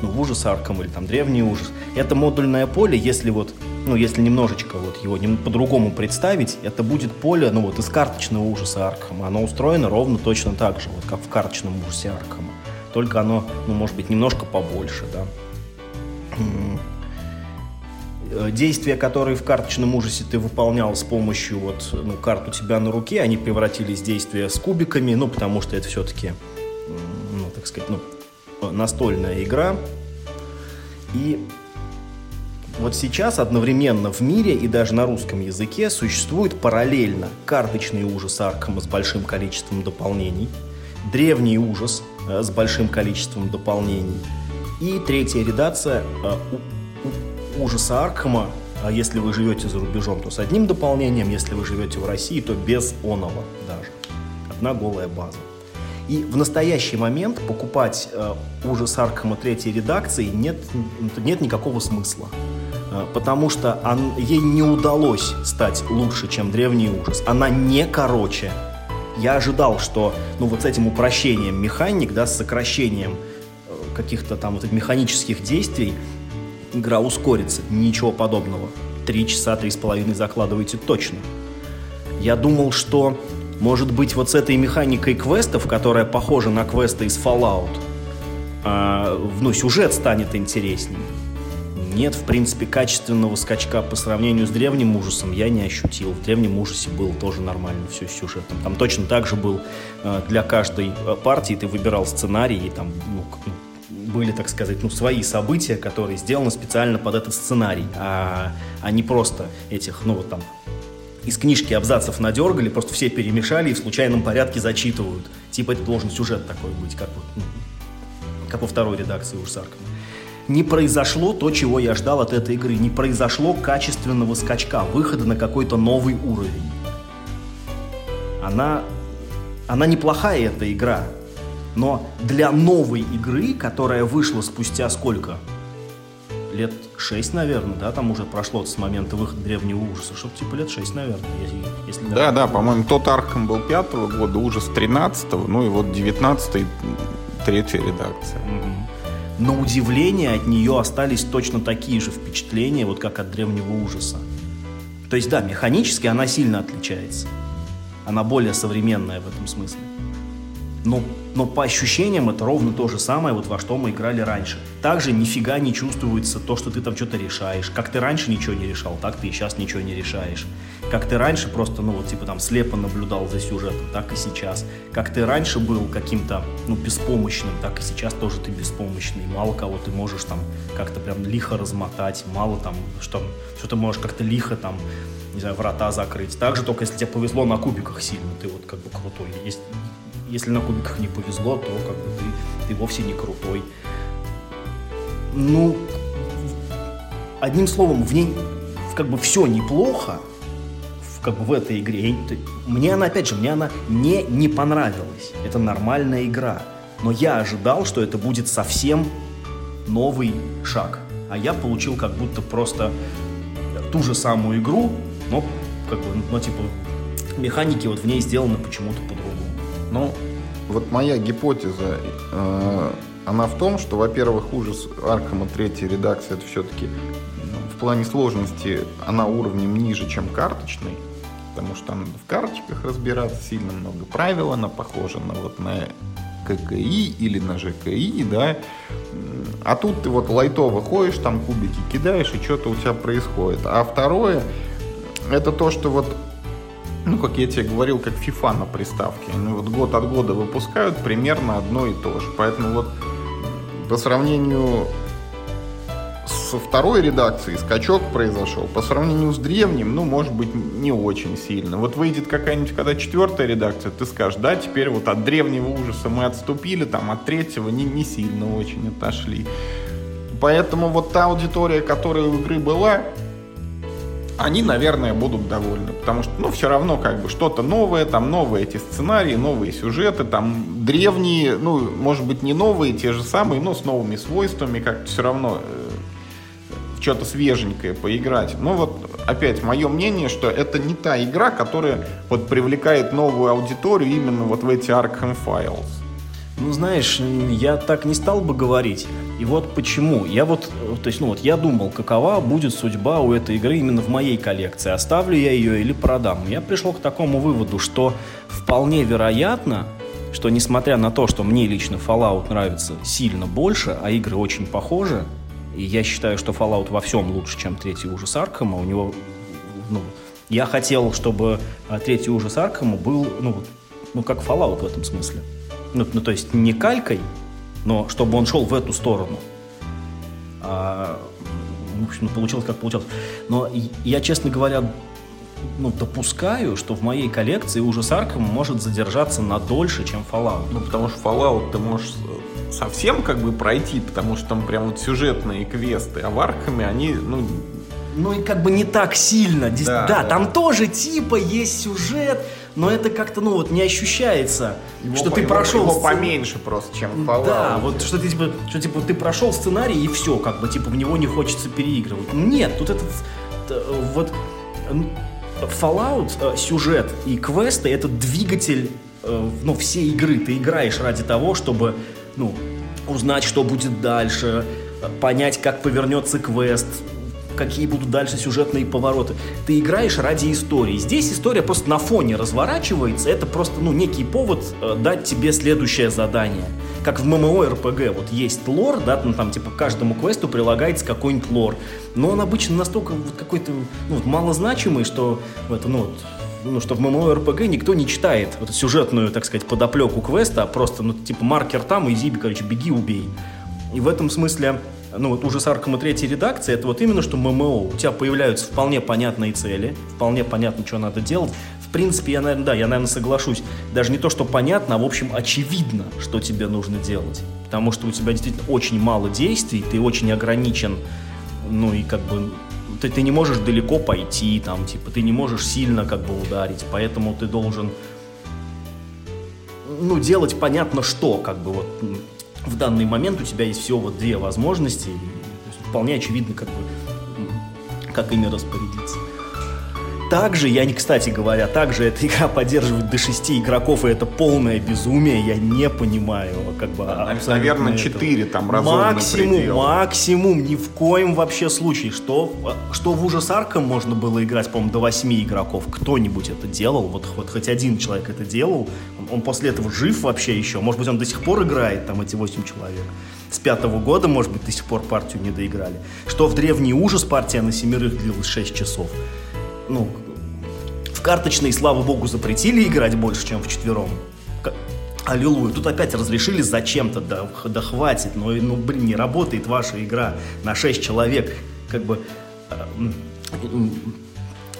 ну, в ужас Арком или там древний ужас. Это модульное поле, если вот, ну, если немножечко вот его по-другому представить, это будет поле, ну, вот из карточного ужаса Аркхема. Оно устроено ровно точно так же, вот как в карточном ужасе Аркхема. Только оно, ну, может быть, немножко побольше, да. Э, действия, которые в карточном ужасе ты выполнял с помощью вот, ну, карт у тебя на руке, они превратились в действия с кубиками, ну, потому что это все-таки, ну, так сказать, ну, настольная игра. И вот сейчас одновременно в мире и даже на русском языке существует параллельно карточный ужас Аркама с большим количеством дополнений, древний ужас э, с большим количеством дополнений и третья редакция э, ужаса Аркхема, а если вы живете за рубежом, то с одним дополнением, если вы живете в России, то без оного даже. Одна голая база. И в настоящий момент покупать э, ужас Аркхема третьей редакции нет, нет никакого смысла. Э, потому что он, ей не удалось стать лучше, чем древний ужас. Она не короче. Я ожидал, что ну, вот с этим упрощением механик, да, с сокращением э, каких-то там вот механических действий, игра ускорится. Ничего подобного. Три часа, три с половиной закладываете точно. Я думал, что может быть, вот с этой механикой квестов, которая похожа на квесты из Fallout, э, ну, сюжет станет интересней. Нет, в принципе, качественного скачка по сравнению с древним ужасом я не ощутил. В древнем ужасе было тоже нормально все с сюжетом. Там точно так же был э, для каждой э, партии ты выбирал сценарий, и там ну, были, так сказать, ну, свои события, которые сделаны специально под этот сценарий, а, а не просто этих, ну, вот там, из книжки абзацев надергали, просто все перемешали и в случайном порядке зачитывают. Типа это должен сюжет такой быть, как, вот, ну, как во второй редакции уж Саркова. Не произошло то, чего я ждал от этой игры. Не произошло качественного скачка, выхода на какой-то новый уровень. Она, она неплохая, эта игра. Но для новой игры, которая вышла спустя сколько? лет 6, наверное, да, там уже прошло с момента выхода древнего ужаса, что-то типа лет 6, наверное, если, если да. Да, по-моему, тот Арком был 5 года, ужас 13 ну и вот 19 третья редакция. Угу. На удивление от нее остались точно такие же впечатления, вот как от древнего ужаса. То есть, да, механически она сильно отличается. Она более современная в этом смысле. Но но по ощущениям это ровно то же самое, вот во что мы играли раньше. Также нифига не чувствуется то, что ты там что-то решаешь. Как ты раньше ничего не решал, так ты и сейчас ничего не решаешь. Как ты раньше просто, ну вот типа там слепо наблюдал за сюжетом, так и сейчас. Как ты раньше был каким-то, ну, беспомощным, так и сейчас тоже ты беспомощный. Мало кого ты можешь там как-то прям лихо размотать, мало там, что, что ты можешь как-то лихо там не знаю, врата закрыть. Также только если тебе повезло на кубиках сильно, ты вот как бы крутой. Есть, если на кубиках не повезло, то как бы ты, ты вовсе не крутой. Ну, одним словом, в ней как бы все неплохо, как бы в этой игре. Мне она, опять же, мне она не, не понравилась. Это нормальная игра. Но я ожидал, что это будет совсем новый шаг. А я получил как будто просто ту же самую игру, но как бы, ну, типа, механики вот в ней сделаны почему-то по-другому. Ну, вот моя гипотеза, э, она в том, что, во-первых, ужас Аркама третьей редакции это все-таки ну, в плане сложности она уровнем ниже, чем карточный, потому что там в карточках разбираться сильно много правил, она похожа на вот на ККИ или на ЖКИ, да, а тут ты вот лайтово ходишь, там кубики кидаешь, и что-то у тебя происходит. А второе, это то, что вот ну, как я тебе говорил, как FIFA на приставке. Они вот год от года выпускают примерно одно и то же. Поэтому вот по сравнению со второй редакцией скачок произошел. По сравнению с древним, ну, может быть, не очень сильно. Вот выйдет какая-нибудь, когда четвертая редакция, ты скажешь, да, теперь вот от древнего ужаса мы отступили, там, от третьего не, не сильно очень отошли. Поэтому вот та аудитория, которая у игры была, они, наверное, будут довольны, потому что, ну, все равно, как бы, что-то новое, там, новые эти сценарии, новые сюжеты, там, древние, ну, может быть, не новые, те же самые, но с новыми свойствами, как-то все равно э, что-то свеженькое поиграть. Но вот опять мое мнение, что это не та игра, которая вот привлекает новую аудиторию именно вот в эти Arkham Files. Ну, знаешь, я так не стал бы говорить. И вот почему. Я вот, то есть, ну вот, я думал, какова будет судьба у этой игры именно в моей коллекции. Оставлю я ее или продам. Я пришел к такому выводу, что вполне вероятно, что несмотря на то, что мне лично Fallout нравится сильно больше, а игры очень похожи, и я считаю, что Fallout во всем лучше, чем третий ужас Аркхема, у него, ну, я хотел, чтобы а, третий ужас Аркхема был, ну, ну, как Fallout в этом смысле. Ну, ну, то есть не калькой, но чтобы он шел в эту сторону. А, в общем, ну, получилось как получилось. Но я, честно говоря, ну, допускаю, что в моей коллекции ужас Арком может задержаться на дольше, чем Fallout. Ну, потому что Fallout ты можешь совсем как бы пройти, потому что там прям вот сюжетные квесты, а в Аркаме они, ну... Ну и как бы не так сильно. Да, да, да. там тоже типа есть сюжет, но это как-то, ну, вот не ощущается, его, что ты его, прошел... Его поменьше просто, чем Fallout. Да, вот что ты, типа, что, типа, ты прошел сценарий и все, как бы, типа, в него не хочется переигрывать. Нет, тут этот, вот, Fallout, э, сюжет и квесты — это двигатель, э, ну, всей игры. Ты играешь ради того, чтобы, ну, узнать, что будет дальше, понять, как повернется квест, какие будут дальше сюжетные повороты. Ты играешь ради истории. Здесь история просто на фоне разворачивается. Это просто, ну, некий повод э, дать тебе следующее задание. Как в ММО-РПГ, вот есть лор, да, ну, там, типа, каждому квесту прилагается какой-нибудь лор. Но он обычно настолько вот какой-то, ну, малозначимый, что, это, ну, вот, ну, что в ММО-РПГ никто не читает вот сюжетную, так сказать, подоплеку квеста, а просто, ну, типа, маркер там, и изи, короче, беги, убей. И в этом смысле ну вот ужас Аркама третьей редакции, это вот именно что ММО. У тебя появляются вполне понятные цели, вполне понятно, что надо делать. В принципе, я, наверное, да, я, наверное, соглашусь. Даже не то, что понятно, а, в общем, очевидно, что тебе нужно делать. Потому что у тебя действительно очень мало действий, ты очень ограничен, ну и как бы ты, ты не можешь далеко пойти, там, типа, ты не можешь сильно как бы ударить, поэтому ты должен ну, делать понятно что, как бы вот в данный момент у тебя есть всего вот две возможности, и, вполне очевидно, как бы, как ими распорядиться. Также, я не, кстати говоря, также эта игра поддерживает до 6 игроков, и это полное безумие, я не понимаю, как бы да, Наверное, 4 там разумный Максимум, предел. максимум, ни в коем вообще случае. Что, что в ужас Арком можно было играть, по-моему, до 8 игроков. Кто-нибудь это делал, вот, вот хоть один человек это делал, он, он после этого жив вообще еще, может быть, он до сих пор играет, там, эти 8 человек с пятого года, может быть, до сих пор партию не доиграли. Что в древний ужас партия на семерых длилась 6 часов ну, в карточные, слава богу, запретили играть больше, чем в четвером. Аллилуйя. Тут опять разрешили зачем-то, да, да хватит, но, ну, блин, не работает ваша игра на 6 человек. Как бы э,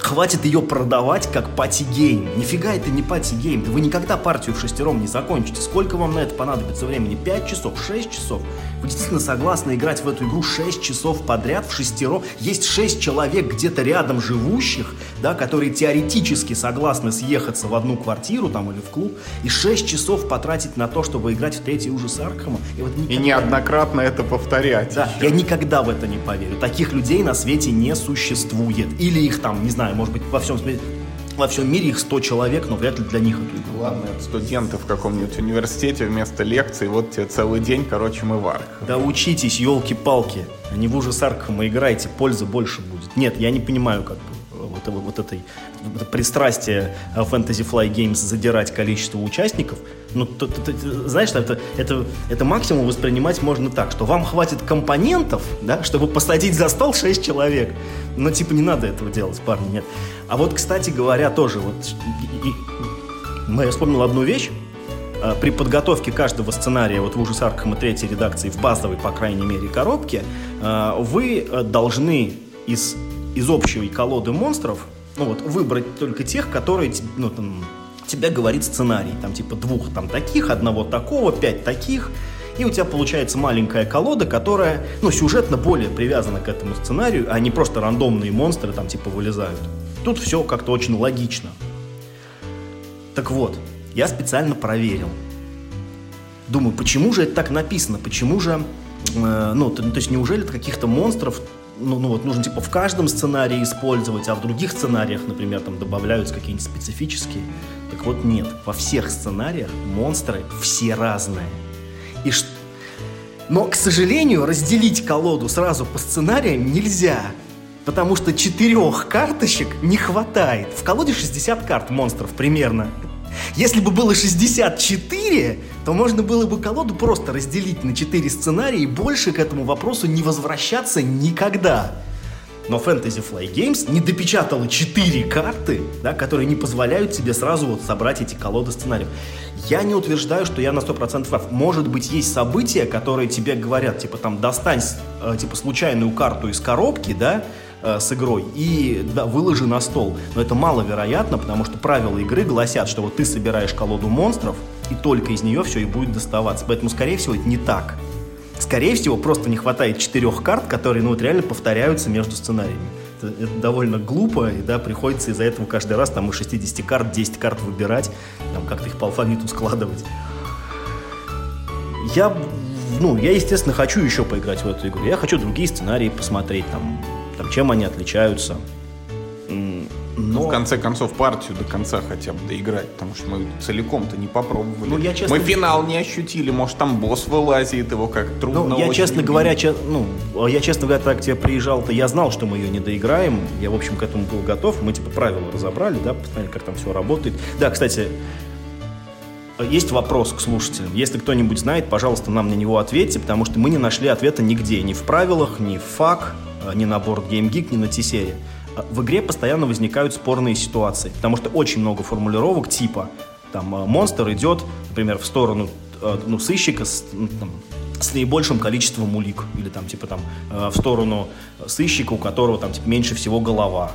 Хватит ее продавать как party game. Нифига это не пати-гейм. Вы никогда партию в шестером не закончите. Сколько вам на это понадобится времени? 5 часов? 6 часов? Вы действительно согласны играть в эту игру 6 часов подряд в шестером? Есть 6 человек где-то рядом живущих, да, которые теоретически согласны съехаться в одну квартиру там или в клуб и 6 часов потратить на то, чтобы играть в третий ужас Аркхема. И, вот никогда... и неоднократно это повторять. Да, еще. я никогда в это не поверю. Таких людей на свете не существует. Или их там, не знаю, знаю, может быть, во всем во всем мире их 100 человек, но вряд ли для них это игра. Ладно, это студенты в каком-нибудь университете вместо лекции, вот тебе целый день, короче, мы в арк. Да учитесь, елки-палки, а не в ужас Аркхема играете, пользы больше будет. Нет, я не понимаю, как вот, вот, вот этой это пристрастие Fantasy Fly Games задирать количество участников, ну, то, то, то, знаешь, это, это, это максимум воспринимать можно так, что вам хватит компонентов, да, чтобы посадить за стол 6 человек. Но, типа, не надо этого делать, парни, нет. А вот, кстати говоря, тоже, вот, и, и, я вспомнил одну вещь, а, при подготовке каждого сценария вот в ужас Аркхема третьей редакции в базовой, по крайней мере, коробке, а, вы э, должны из из общей колоды монстров, ну вот, выбрать только тех, которые, ну, там, тебе говорит сценарий. Там типа двух там таких, одного такого, пять таких. И у тебя получается маленькая колода, которая, ну, сюжетно более привязана к этому сценарию, а не просто рандомные монстры там типа вылезают. Тут все как-то очень логично. Так вот, я специально проверил. Думаю, почему же это так написано? Почему же, э, ну, то, то есть неужели каких-то монстров ну, ну вот нужно типа в каждом сценарии использовать, а в других сценариях, например, там добавляются какие-нибудь специфические. Так вот нет, во всех сценариях монстры все разные. И что но, к сожалению, разделить колоду сразу по сценариям нельзя. Потому что четырех карточек не хватает. В колоде 60 карт монстров примерно. Если бы было 64, то можно было бы колоду просто разделить на 4 сценария и больше к этому вопросу не возвращаться никогда. Но Fantasy Fly Games не допечатала 4 карты, да, которые не позволяют тебе сразу вот собрать эти колоды сценариев. Я не утверждаю, что я на 100% прав. Может быть, есть события, которые тебе говорят, типа там, достань, э, типа, случайную карту из коробки, да, э, с игрой и да, выложи на стол. Но это маловероятно, потому что правила игры гласят, что вот ты собираешь колоду монстров, и только из нее все и будет доставаться. Поэтому, скорее всего, это не так. Скорее всего, просто не хватает четырех карт, которые, ну, вот реально повторяются между сценариями. Это, это довольно глупо, и, да, приходится из-за этого каждый раз там из 60 карт 10 карт выбирать, там как-то их по алфавиту складывать. Я, ну, я, естественно, хочу еще поиграть в эту игру. Я хочу другие сценарии посмотреть, там, там чем они отличаются. Но... В конце концов, партию до конца хотя бы доиграть, потому что мы целиком-то не попробовали. Ну, я, честно... Мы финал не ощутили, может, там босс вылазит, его как трудно ну, я, честно любить. говоря, че... ну, я, честно говоря, так тебе приезжал-то, я знал, что мы ее не доиграем, я, в общем, к этому был готов, мы, типа, правила разобрали, да, посмотрели, как там все работает. Да, кстати, есть вопрос к слушателям. Если кто-нибудь знает, пожалуйста, нам на него ответьте, потому что мы не нашли ответа нигде, ни в правилах, ни в фак, ни на борт GameGeek, ни на T-серии в игре постоянно возникают спорные ситуации, потому что очень много формулировок типа там э, монстр идет, например, в сторону э, ну, сыщика с, ну, там, с наибольшим количеством улик, или там типа там э, в сторону сыщика, у которого там типа, меньше всего голова.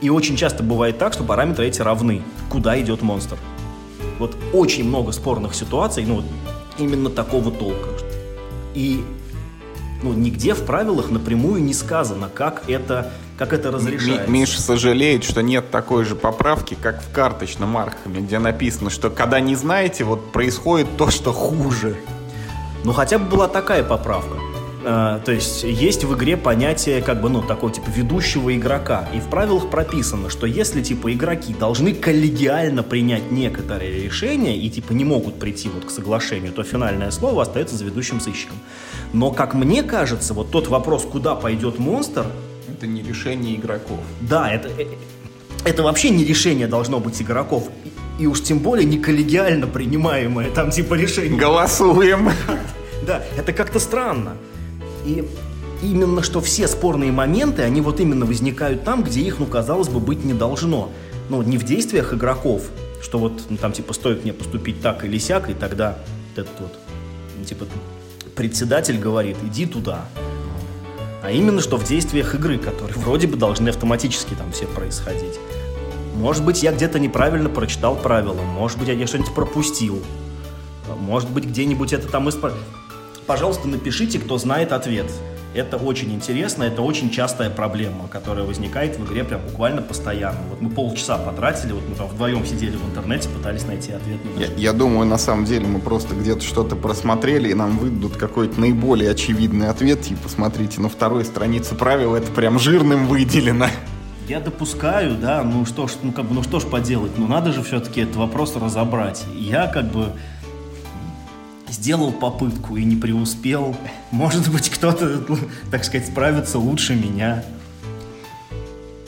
И очень часто бывает так, что параметры эти равны, куда идет монстр. Вот очень много спорных ситуаций, ну, именно такого толка. И ну, нигде в правилах напрямую не сказано, как это, как это разрешается. Миша сожалеет, что нет такой же поправки, как в карточном Архаме, где написано, что когда не знаете, вот происходит то, что хуже. Ну, хотя бы была такая поправка. Э, то есть есть в игре понятие как бы, ну, такого типа ведущего игрока. И в правилах прописано, что если типа игроки должны коллегиально принять некоторые решения и типа не могут прийти вот к соглашению, то финальное слово остается за ведущим сыщиком. Но, как мне кажется, вот тот вопрос, куда пойдет монстр... Это не решение игроков. Да, это, э, это вообще не решение должно быть игроков. И уж тем более не коллегиально принимаемое там типа решение. Голосуем. Да, это как-то странно. И именно что все спорные моменты, они вот именно возникают там, где их, ну, казалось бы, быть не должно. Ну, не в действиях игроков, что вот ну, там, типа, стоит мне поступить так или сяк, и тогда этот вот, ну, типа, председатель говорит, иди туда. А именно, что в действиях игры, которые вроде бы должны автоматически там все происходить. Может быть, я где-то неправильно прочитал правила, может быть, я что-нибудь пропустил. Может быть, где-нибудь это там исправил пожалуйста, напишите, кто знает ответ. Это очень интересно, это очень частая проблема, которая возникает в игре прям буквально постоянно. Вот мы полчаса потратили, вот мы там вдвоем сидели в интернете, пытались найти ответ. На я, я думаю, на самом деле мы просто где-то что-то просмотрели, и нам выдадут какой-то наиболее очевидный ответ, типа, смотрите, на второй странице правил это прям жирным выделено. Я допускаю, да, ну что ж, ну как бы, ну что ж поделать, ну надо же все-таки этот вопрос разобрать. Я как бы сделал попытку и не преуспел. Может быть, кто-то, так сказать, справится лучше меня.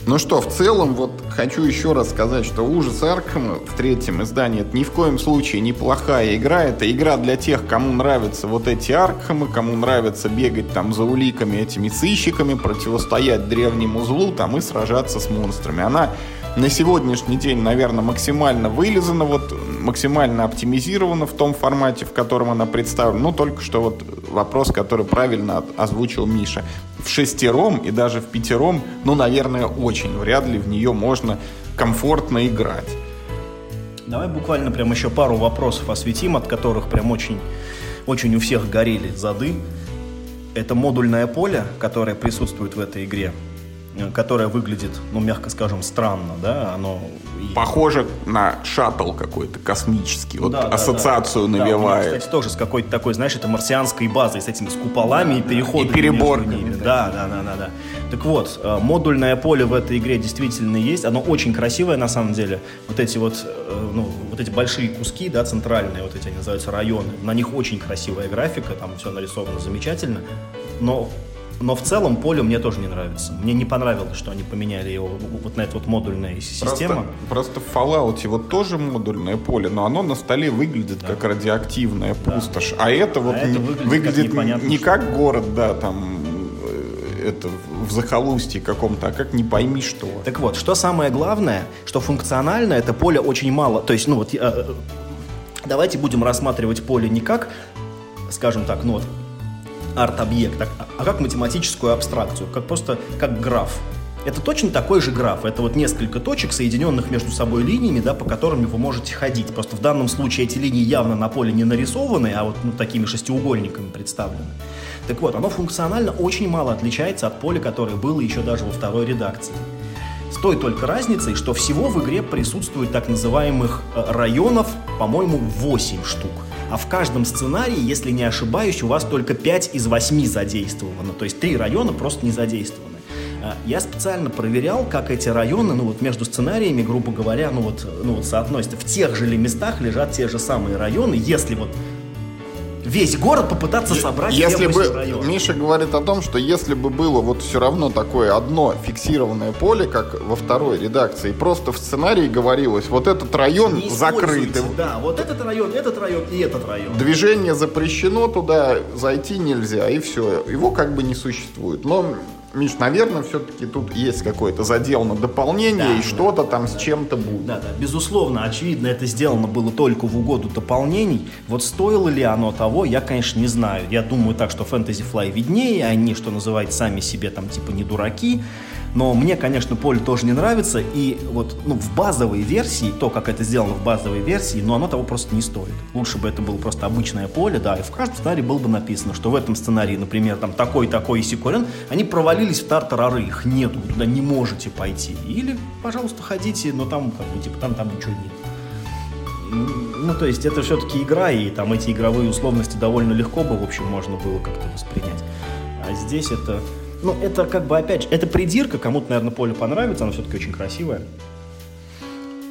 Ну что, в целом, вот хочу еще раз сказать, что «Ужас Аркхема» в третьем издании это ни в коем случае не плохая игра. Это игра для тех, кому нравятся вот эти Аркхемы, кому нравится бегать там за уликами этими сыщиками, противостоять древнему злу там и сражаться с монстрами. Она на сегодняшний день, наверное, максимально вылезана, вот максимально оптимизирована в том формате, в котором она представлена. Ну, только что вот вопрос, который правильно озвучил Миша. В шестером и даже в пятером, ну, наверное, очень вряд ли в нее можно комфортно играть. Давай буквально прям еще пару вопросов осветим, от которых прям очень, очень у всех горели зады. Это модульное поле, которое присутствует в этой игре. Которое выглядит, ну, мягко скажем, странно, да, оно... Похоже на шаттл какой-то космический, вот да, ассоциацию да, да. навевает. Да, кстати, тоже с какой-то такой, знаешь, это марсианской базой, с этими с куполами и переходами. И переборками. Да, да, да, да, да. Так вот, э, модульное поле в этой игре действительно есть, оно очень красивое на самом деле. Вот эти вот, э, ну, вот эти большие куски, да, центральные, вот эти они называются районы, на них очень красивая графика, там все нарисовано замечательно, но но в целом поле мне тоже не нравится. Мне не понравилось, что они поменяли его вот на эту вот модульная система. Просто, просто в Fallout вот тоже модульное поле, но оно на столе выглядит да. как радиоактивная пустошь. Да. А это вот а не, это выглядит, выглядит как не как город, да, там э, это в захолустье каком-то, а как не пойми что. Так вот, что самое главное, что функционально это поле очень мало. То есть, ну вот, э, давайте будем рассматривать поле не как, скажем так, ну вот, арт-объект, а, а как математическую абстракцию, как просто как граф. Это точно такой же граф. Это вот несколько точек, соединенных между собой линиями, да, по которым вы можете ходить. Просто в данном случае эти линии явно на поле не нарисованы, а вот ну, такими шестиугольниками представлены. Так вот, оно функционально очень мало отличается от поля, которое было еще даже во второй редакции. С той только разницей, что всего в игре присутствует так называемых э, районов, по-моему, 8 штук. А в каждом сценарии, если не ошибаюсь, у вас только 5 из 8 задействовано. То есть 3 района просто не задействованы. А, я специально проверял, как эти районы, ну вот между сценариями, грубо говоря, ну вот, ну вот соотносятся. В тех же ли местах лежат те же самые районы, если вот весь город попытаться собрать если бы район. Миша говорит о том, что если бы было вот все равно такое одно фиксированное поле, как во второй редакции, просто в сценарии говорилось, вот этот район закрытый. Да, вот этот район, этот район и этот район. Движение запрещено, туда зайти нельзя, и все. Его как бы не существует. Но Миш, наверное, все-таки тут есть какой-то задел на дополнение, да, и что-то там да, с чем-то будет. Да, да, безусловно, очевидно, это сделано было только в угоду дополнений. Вот стоило ли оно того, я, конечно, не знаю. Я думаю так, что Fantasy Fly виднее, они, что называется, сами себе там типа не дураки. Но мне, конечно, поле тоже не нравится. И вот ну, в базовой версии, то, как это сделано в базовой версии, но оно того просто не стоит. Лучше бы это было просто обычное поле, да, и в каждом сценарии было бы написано, что в этом сценарии, например, там такой-такой и секурен, они провалились в тартарары, их нету, вы туда не можете пойти. Или, пожалуйста, ходите, но там, как бы, типа, там, там ничего нет. Ну, то есть это все-таки игра, и там эти игровые условности довольно легко бы, в общем, можно было как-то воспринять. А здесь это ну, это как бы, опять же, это придирка, кому-то, наверное, поле понравится, оно все-таки очень красивое.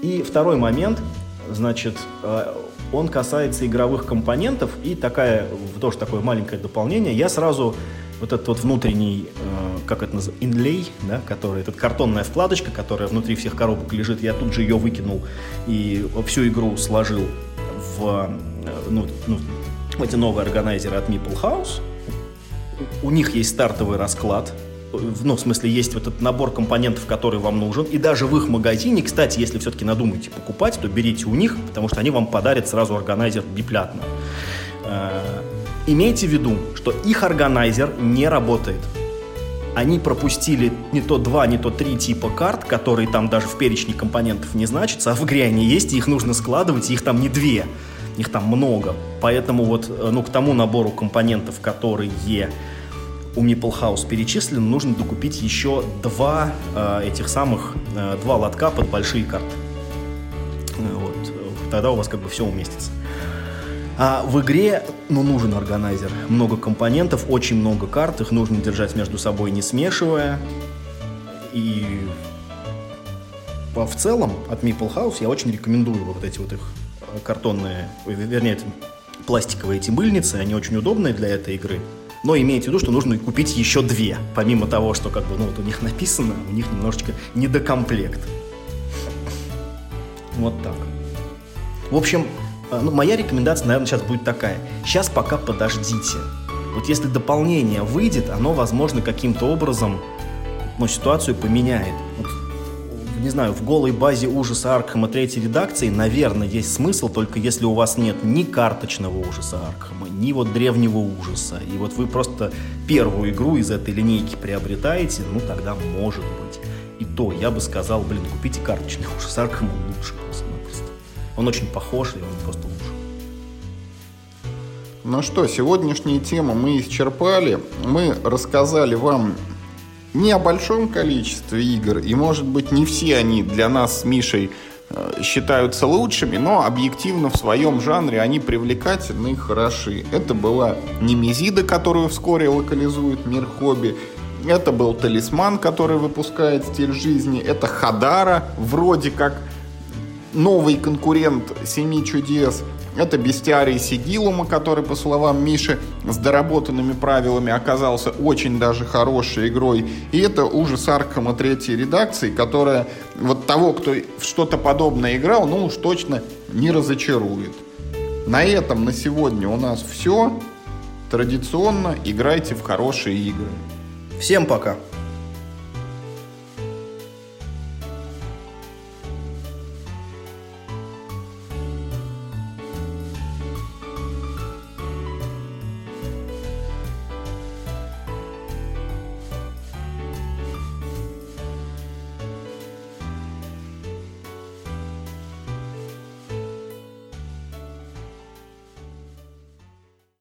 И второй момент, значит, э, он касается игровых компонентов, и такая, тоже такое маленькое дополнение. Я сразу вот этот вот внутренний, э, как это называется, инлей, да, который, этот картонная вкладочка, которая внутри всех коробок лежит, я тут же ее выкинул и всю игру сложил в, э, ну, ну, эти новые органайзеры от Meeple House, у них есть стартовый расклад, ну, в смысле, есть вот этот набор компонентов, который вам нужен. И даже в их магазине, кстати, если все-таки надумаете покупать, то берите у них, потому что они вам подарят сразу органайзер бесплатно. Э, имейте в виду, что их органайзер не работает. Они пропустили не то два, не то три типа карт, которые там даже в перечне компонентов не значатся, а в игре они есть, и их нужно складывать, и их там не две их там много. Поэтому вот э, ну, к тому набору компонентов, которые у House перечислены, нужно докупить еще два э, этих самых, э, два лотка под большие карты. Э, вот. Тогда у вас как бы все уместится. А в игре, ну, нужен органайзер. Много компонентов, очень много карт, их нужно держать между собой, не смешивая. И в целом от Meeple House я очень рекомендую вот эти вот их картонные, вернее, пластиковые эти мыльницы, они очень удобные для этой игры. Но имейте в виду, что нужно купить еще две. Помимо того, что как бы, ну, вот у них написано, у них немножечко недокомплект. Вот так. В общем, э, ну, моя рекомендация, наверное, сейчас будет такая. Сейчас пока подождите. Вот если дополнение выйдет, оно, возможно, каким-то образом ну, ситуацию поменяет. Вот не знаю, в голой базе ужаса Аркхема третьей редакции, наверное, есть смысл, только если у вас нет ни карточного ужаса Аркхема, ни вот древнего ужаса, и вот вы просто первую игру из этой линейки приобретаете, ну тогда может быть. И то, я бы сказал, блин, купите карточный ужас Аркхема, лучше просто-напросто. Он очень похож, и он просто лучше. Ну что, сегодняшние темы мы исчерпали. Мы рассказали вам не о большом количестве игр, и, может быть, не все они для нас с Мишей считаются лучшими, но объективно в своем жанре они привлекательны и хороши. Это была Немезида, которую вскоре локализует Мир Хобби, это был Талисман, который выпускает стиль жизни, это Хадара, вроде как новый конкурент Семи чудес – это бестиарий Сигилума, который, по словам Миши, с доработанными правилами оказался очень даже хорошей игрой. И это ужас Аркхема третьей редакции, которая вот того, кто что-то подобное играл, ну уж точно не разочарует. На этом на сегодня у нас все. Традиционно играйте в хорошие игры. Всем пока!